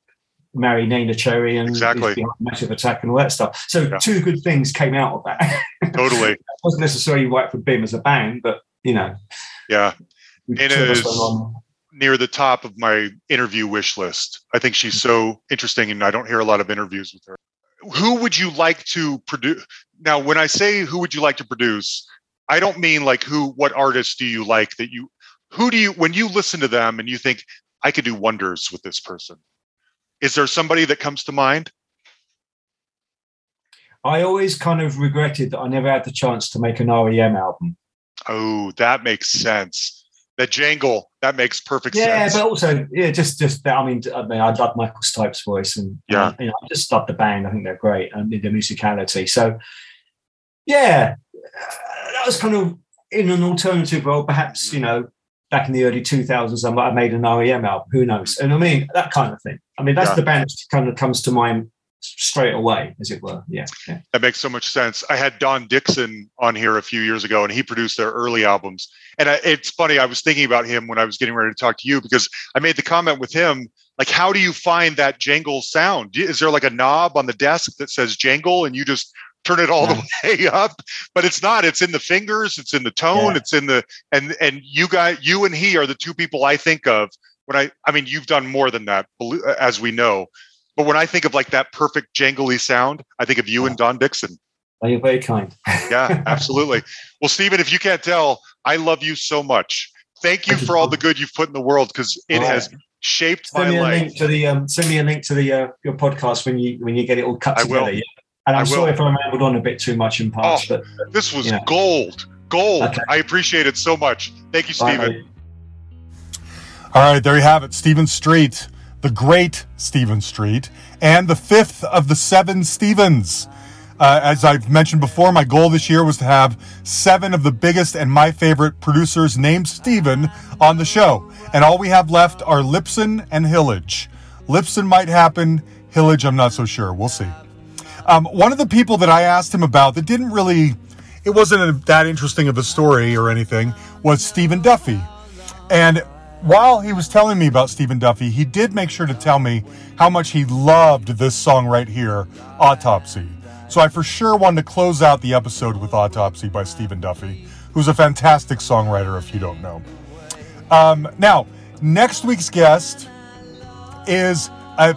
marry Neneh Cherry and Exactly. Massive Attack and all that stuff. So Yeah. two good things came out of that. [laughs] Totally. it wasn't necessarily right for Bim as a band, but you know, Yeah. we It two of us is- went on. Near the top of my interview wish list. I think she's so interesting, and I don't hear a lot of interviews with her. Who would you like to produce? Now, when I say who would you like to produce, I don't mean like who, what artists do you like that you, who do you, when you listen to them and you think, I could do wonders with this person? Is there somebody that comes to mind? I always kind of regretted that I never had the chance to make an REM album. Oh, that makes sense. That jangle, that makes perfect Yeah, sense. Yeah, but also, yeah, just just that. I mean, I mean, I love Michael Stipe's voice, and Yeah. and, you know, I just love the band. I think they're great and the musicality. So, yeah, uh, that was kind of in an alternative world, Perhaps you know, back in the early two thousands, I might have made an REM album. Who knows? And I mean, that kind of thing. I mean, that's Yeah. the band that kind of comes to mind straight away, as it were. Yeah, yeah. That makes so much sense. I had Don Dixon on here a few years ago, and he produced their early albums. And I, it's funny, I was thinking about him when I was getting ready to talk to you because I made the comment with him, like, how do you find that jangle sound? Is there like a knob on the desk that says jangle, and you just turn it all the [laughs] way up? But it's not. It's in the fingers. It's in the tone. Yeah. It's in the and and you guys, you and he are the two people I think of when I. I mean, you've done more than that, as we know. But when I think of like that perfect jangly sound, I think of you and Don Dixon. Oh, you're very kind. Yeah, [laughs] absolutely. Well, Stephen, if you can't tell, I love you so much. Thank you Thank you, for all the good you've put in the world because it All has right. shaped Send my me a life. link to the um, send me a link to the uh, your podcast when you when you get it all cut I will. together. Yeah? And I I'm will. sorry if I rambled on a bit too much in parts, Oh, but This was Yeah. gold. Gold. Okay. I appreciate it so much. Thank you, Bye, Stephen. All right, there you have it. Stephen Street, the great Stephen Street, and the fifth of the seven Stevens. Uh, as I've mentioned before, my goal this year was to have seven of the biggest and my favorite producers named Steven on the show. And all we have left are Lipson and Hillage. Lipson might happen, Hillage, I'm not so sure. We'll see. Um, one of the people that I asked him about that didn't really, it wasn't a, that interesting of a story or anything, was Stephen Duffy. And while he was telling me about Stephen Duffy, he did make sure to tell me how much he loved this song right here, Autopsy. So I for sure wanted to close out the episode with Autopsy by Stephen Duffy, who's a fantastic songwriter if you don't know. Um, now, next week's guest is a,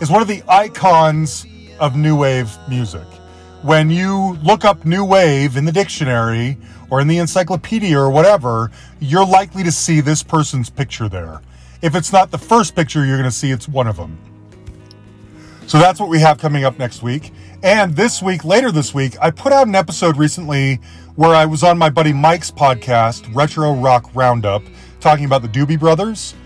is one of the icons of new wave music. When you look up new wave in the dictionary or in the encyclopedia or whatever, you're likely to see this person's picture there. If it's not the first picture you're going to see, it's one of them. So that's what we have coming up next week. And this week, later this week, I put out an episode recently where I was on my buddy Mike's podcast, Retro Rock Roundup, talking about the Doobie Brothers.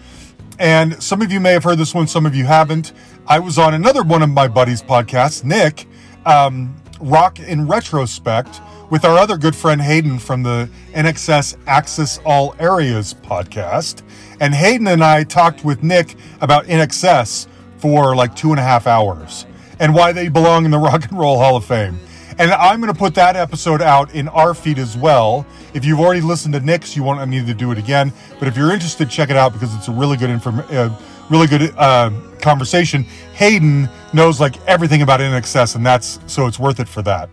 And some of you may have heard this one, some of you haven't. I was on another one of my buddies' podcasts, Nick, um, Rock in Retrospect, with our other good friend Hayden from the INXS Access All Areas podcast. And Hayden and I talked with Nick about INXS for like two and a half hours and why they belong in the [laughs] Rock and Roll Hall of Fame. And I'm going to put that episode out in our feed as well. If you've already listened to Nick's, you won't need to do it again. But if you're interested, check it out because it's a really good inform- uh, really good uh, conversation. Hayden knows like everything about INXS, and that's so it's worth it for that.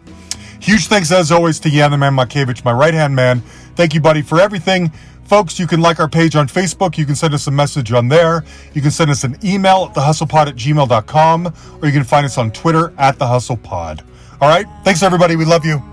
Huge thanks as always to Jan the Man my right hand man. Thank you, buddy, for everything. Folks, you can like our page on Facebook. You can send us a message on there. You can send us an email at thehustlepod at gmail.com, or you can find us on Twitter at thehustlepod. All right. Thanks, everybody. We love you.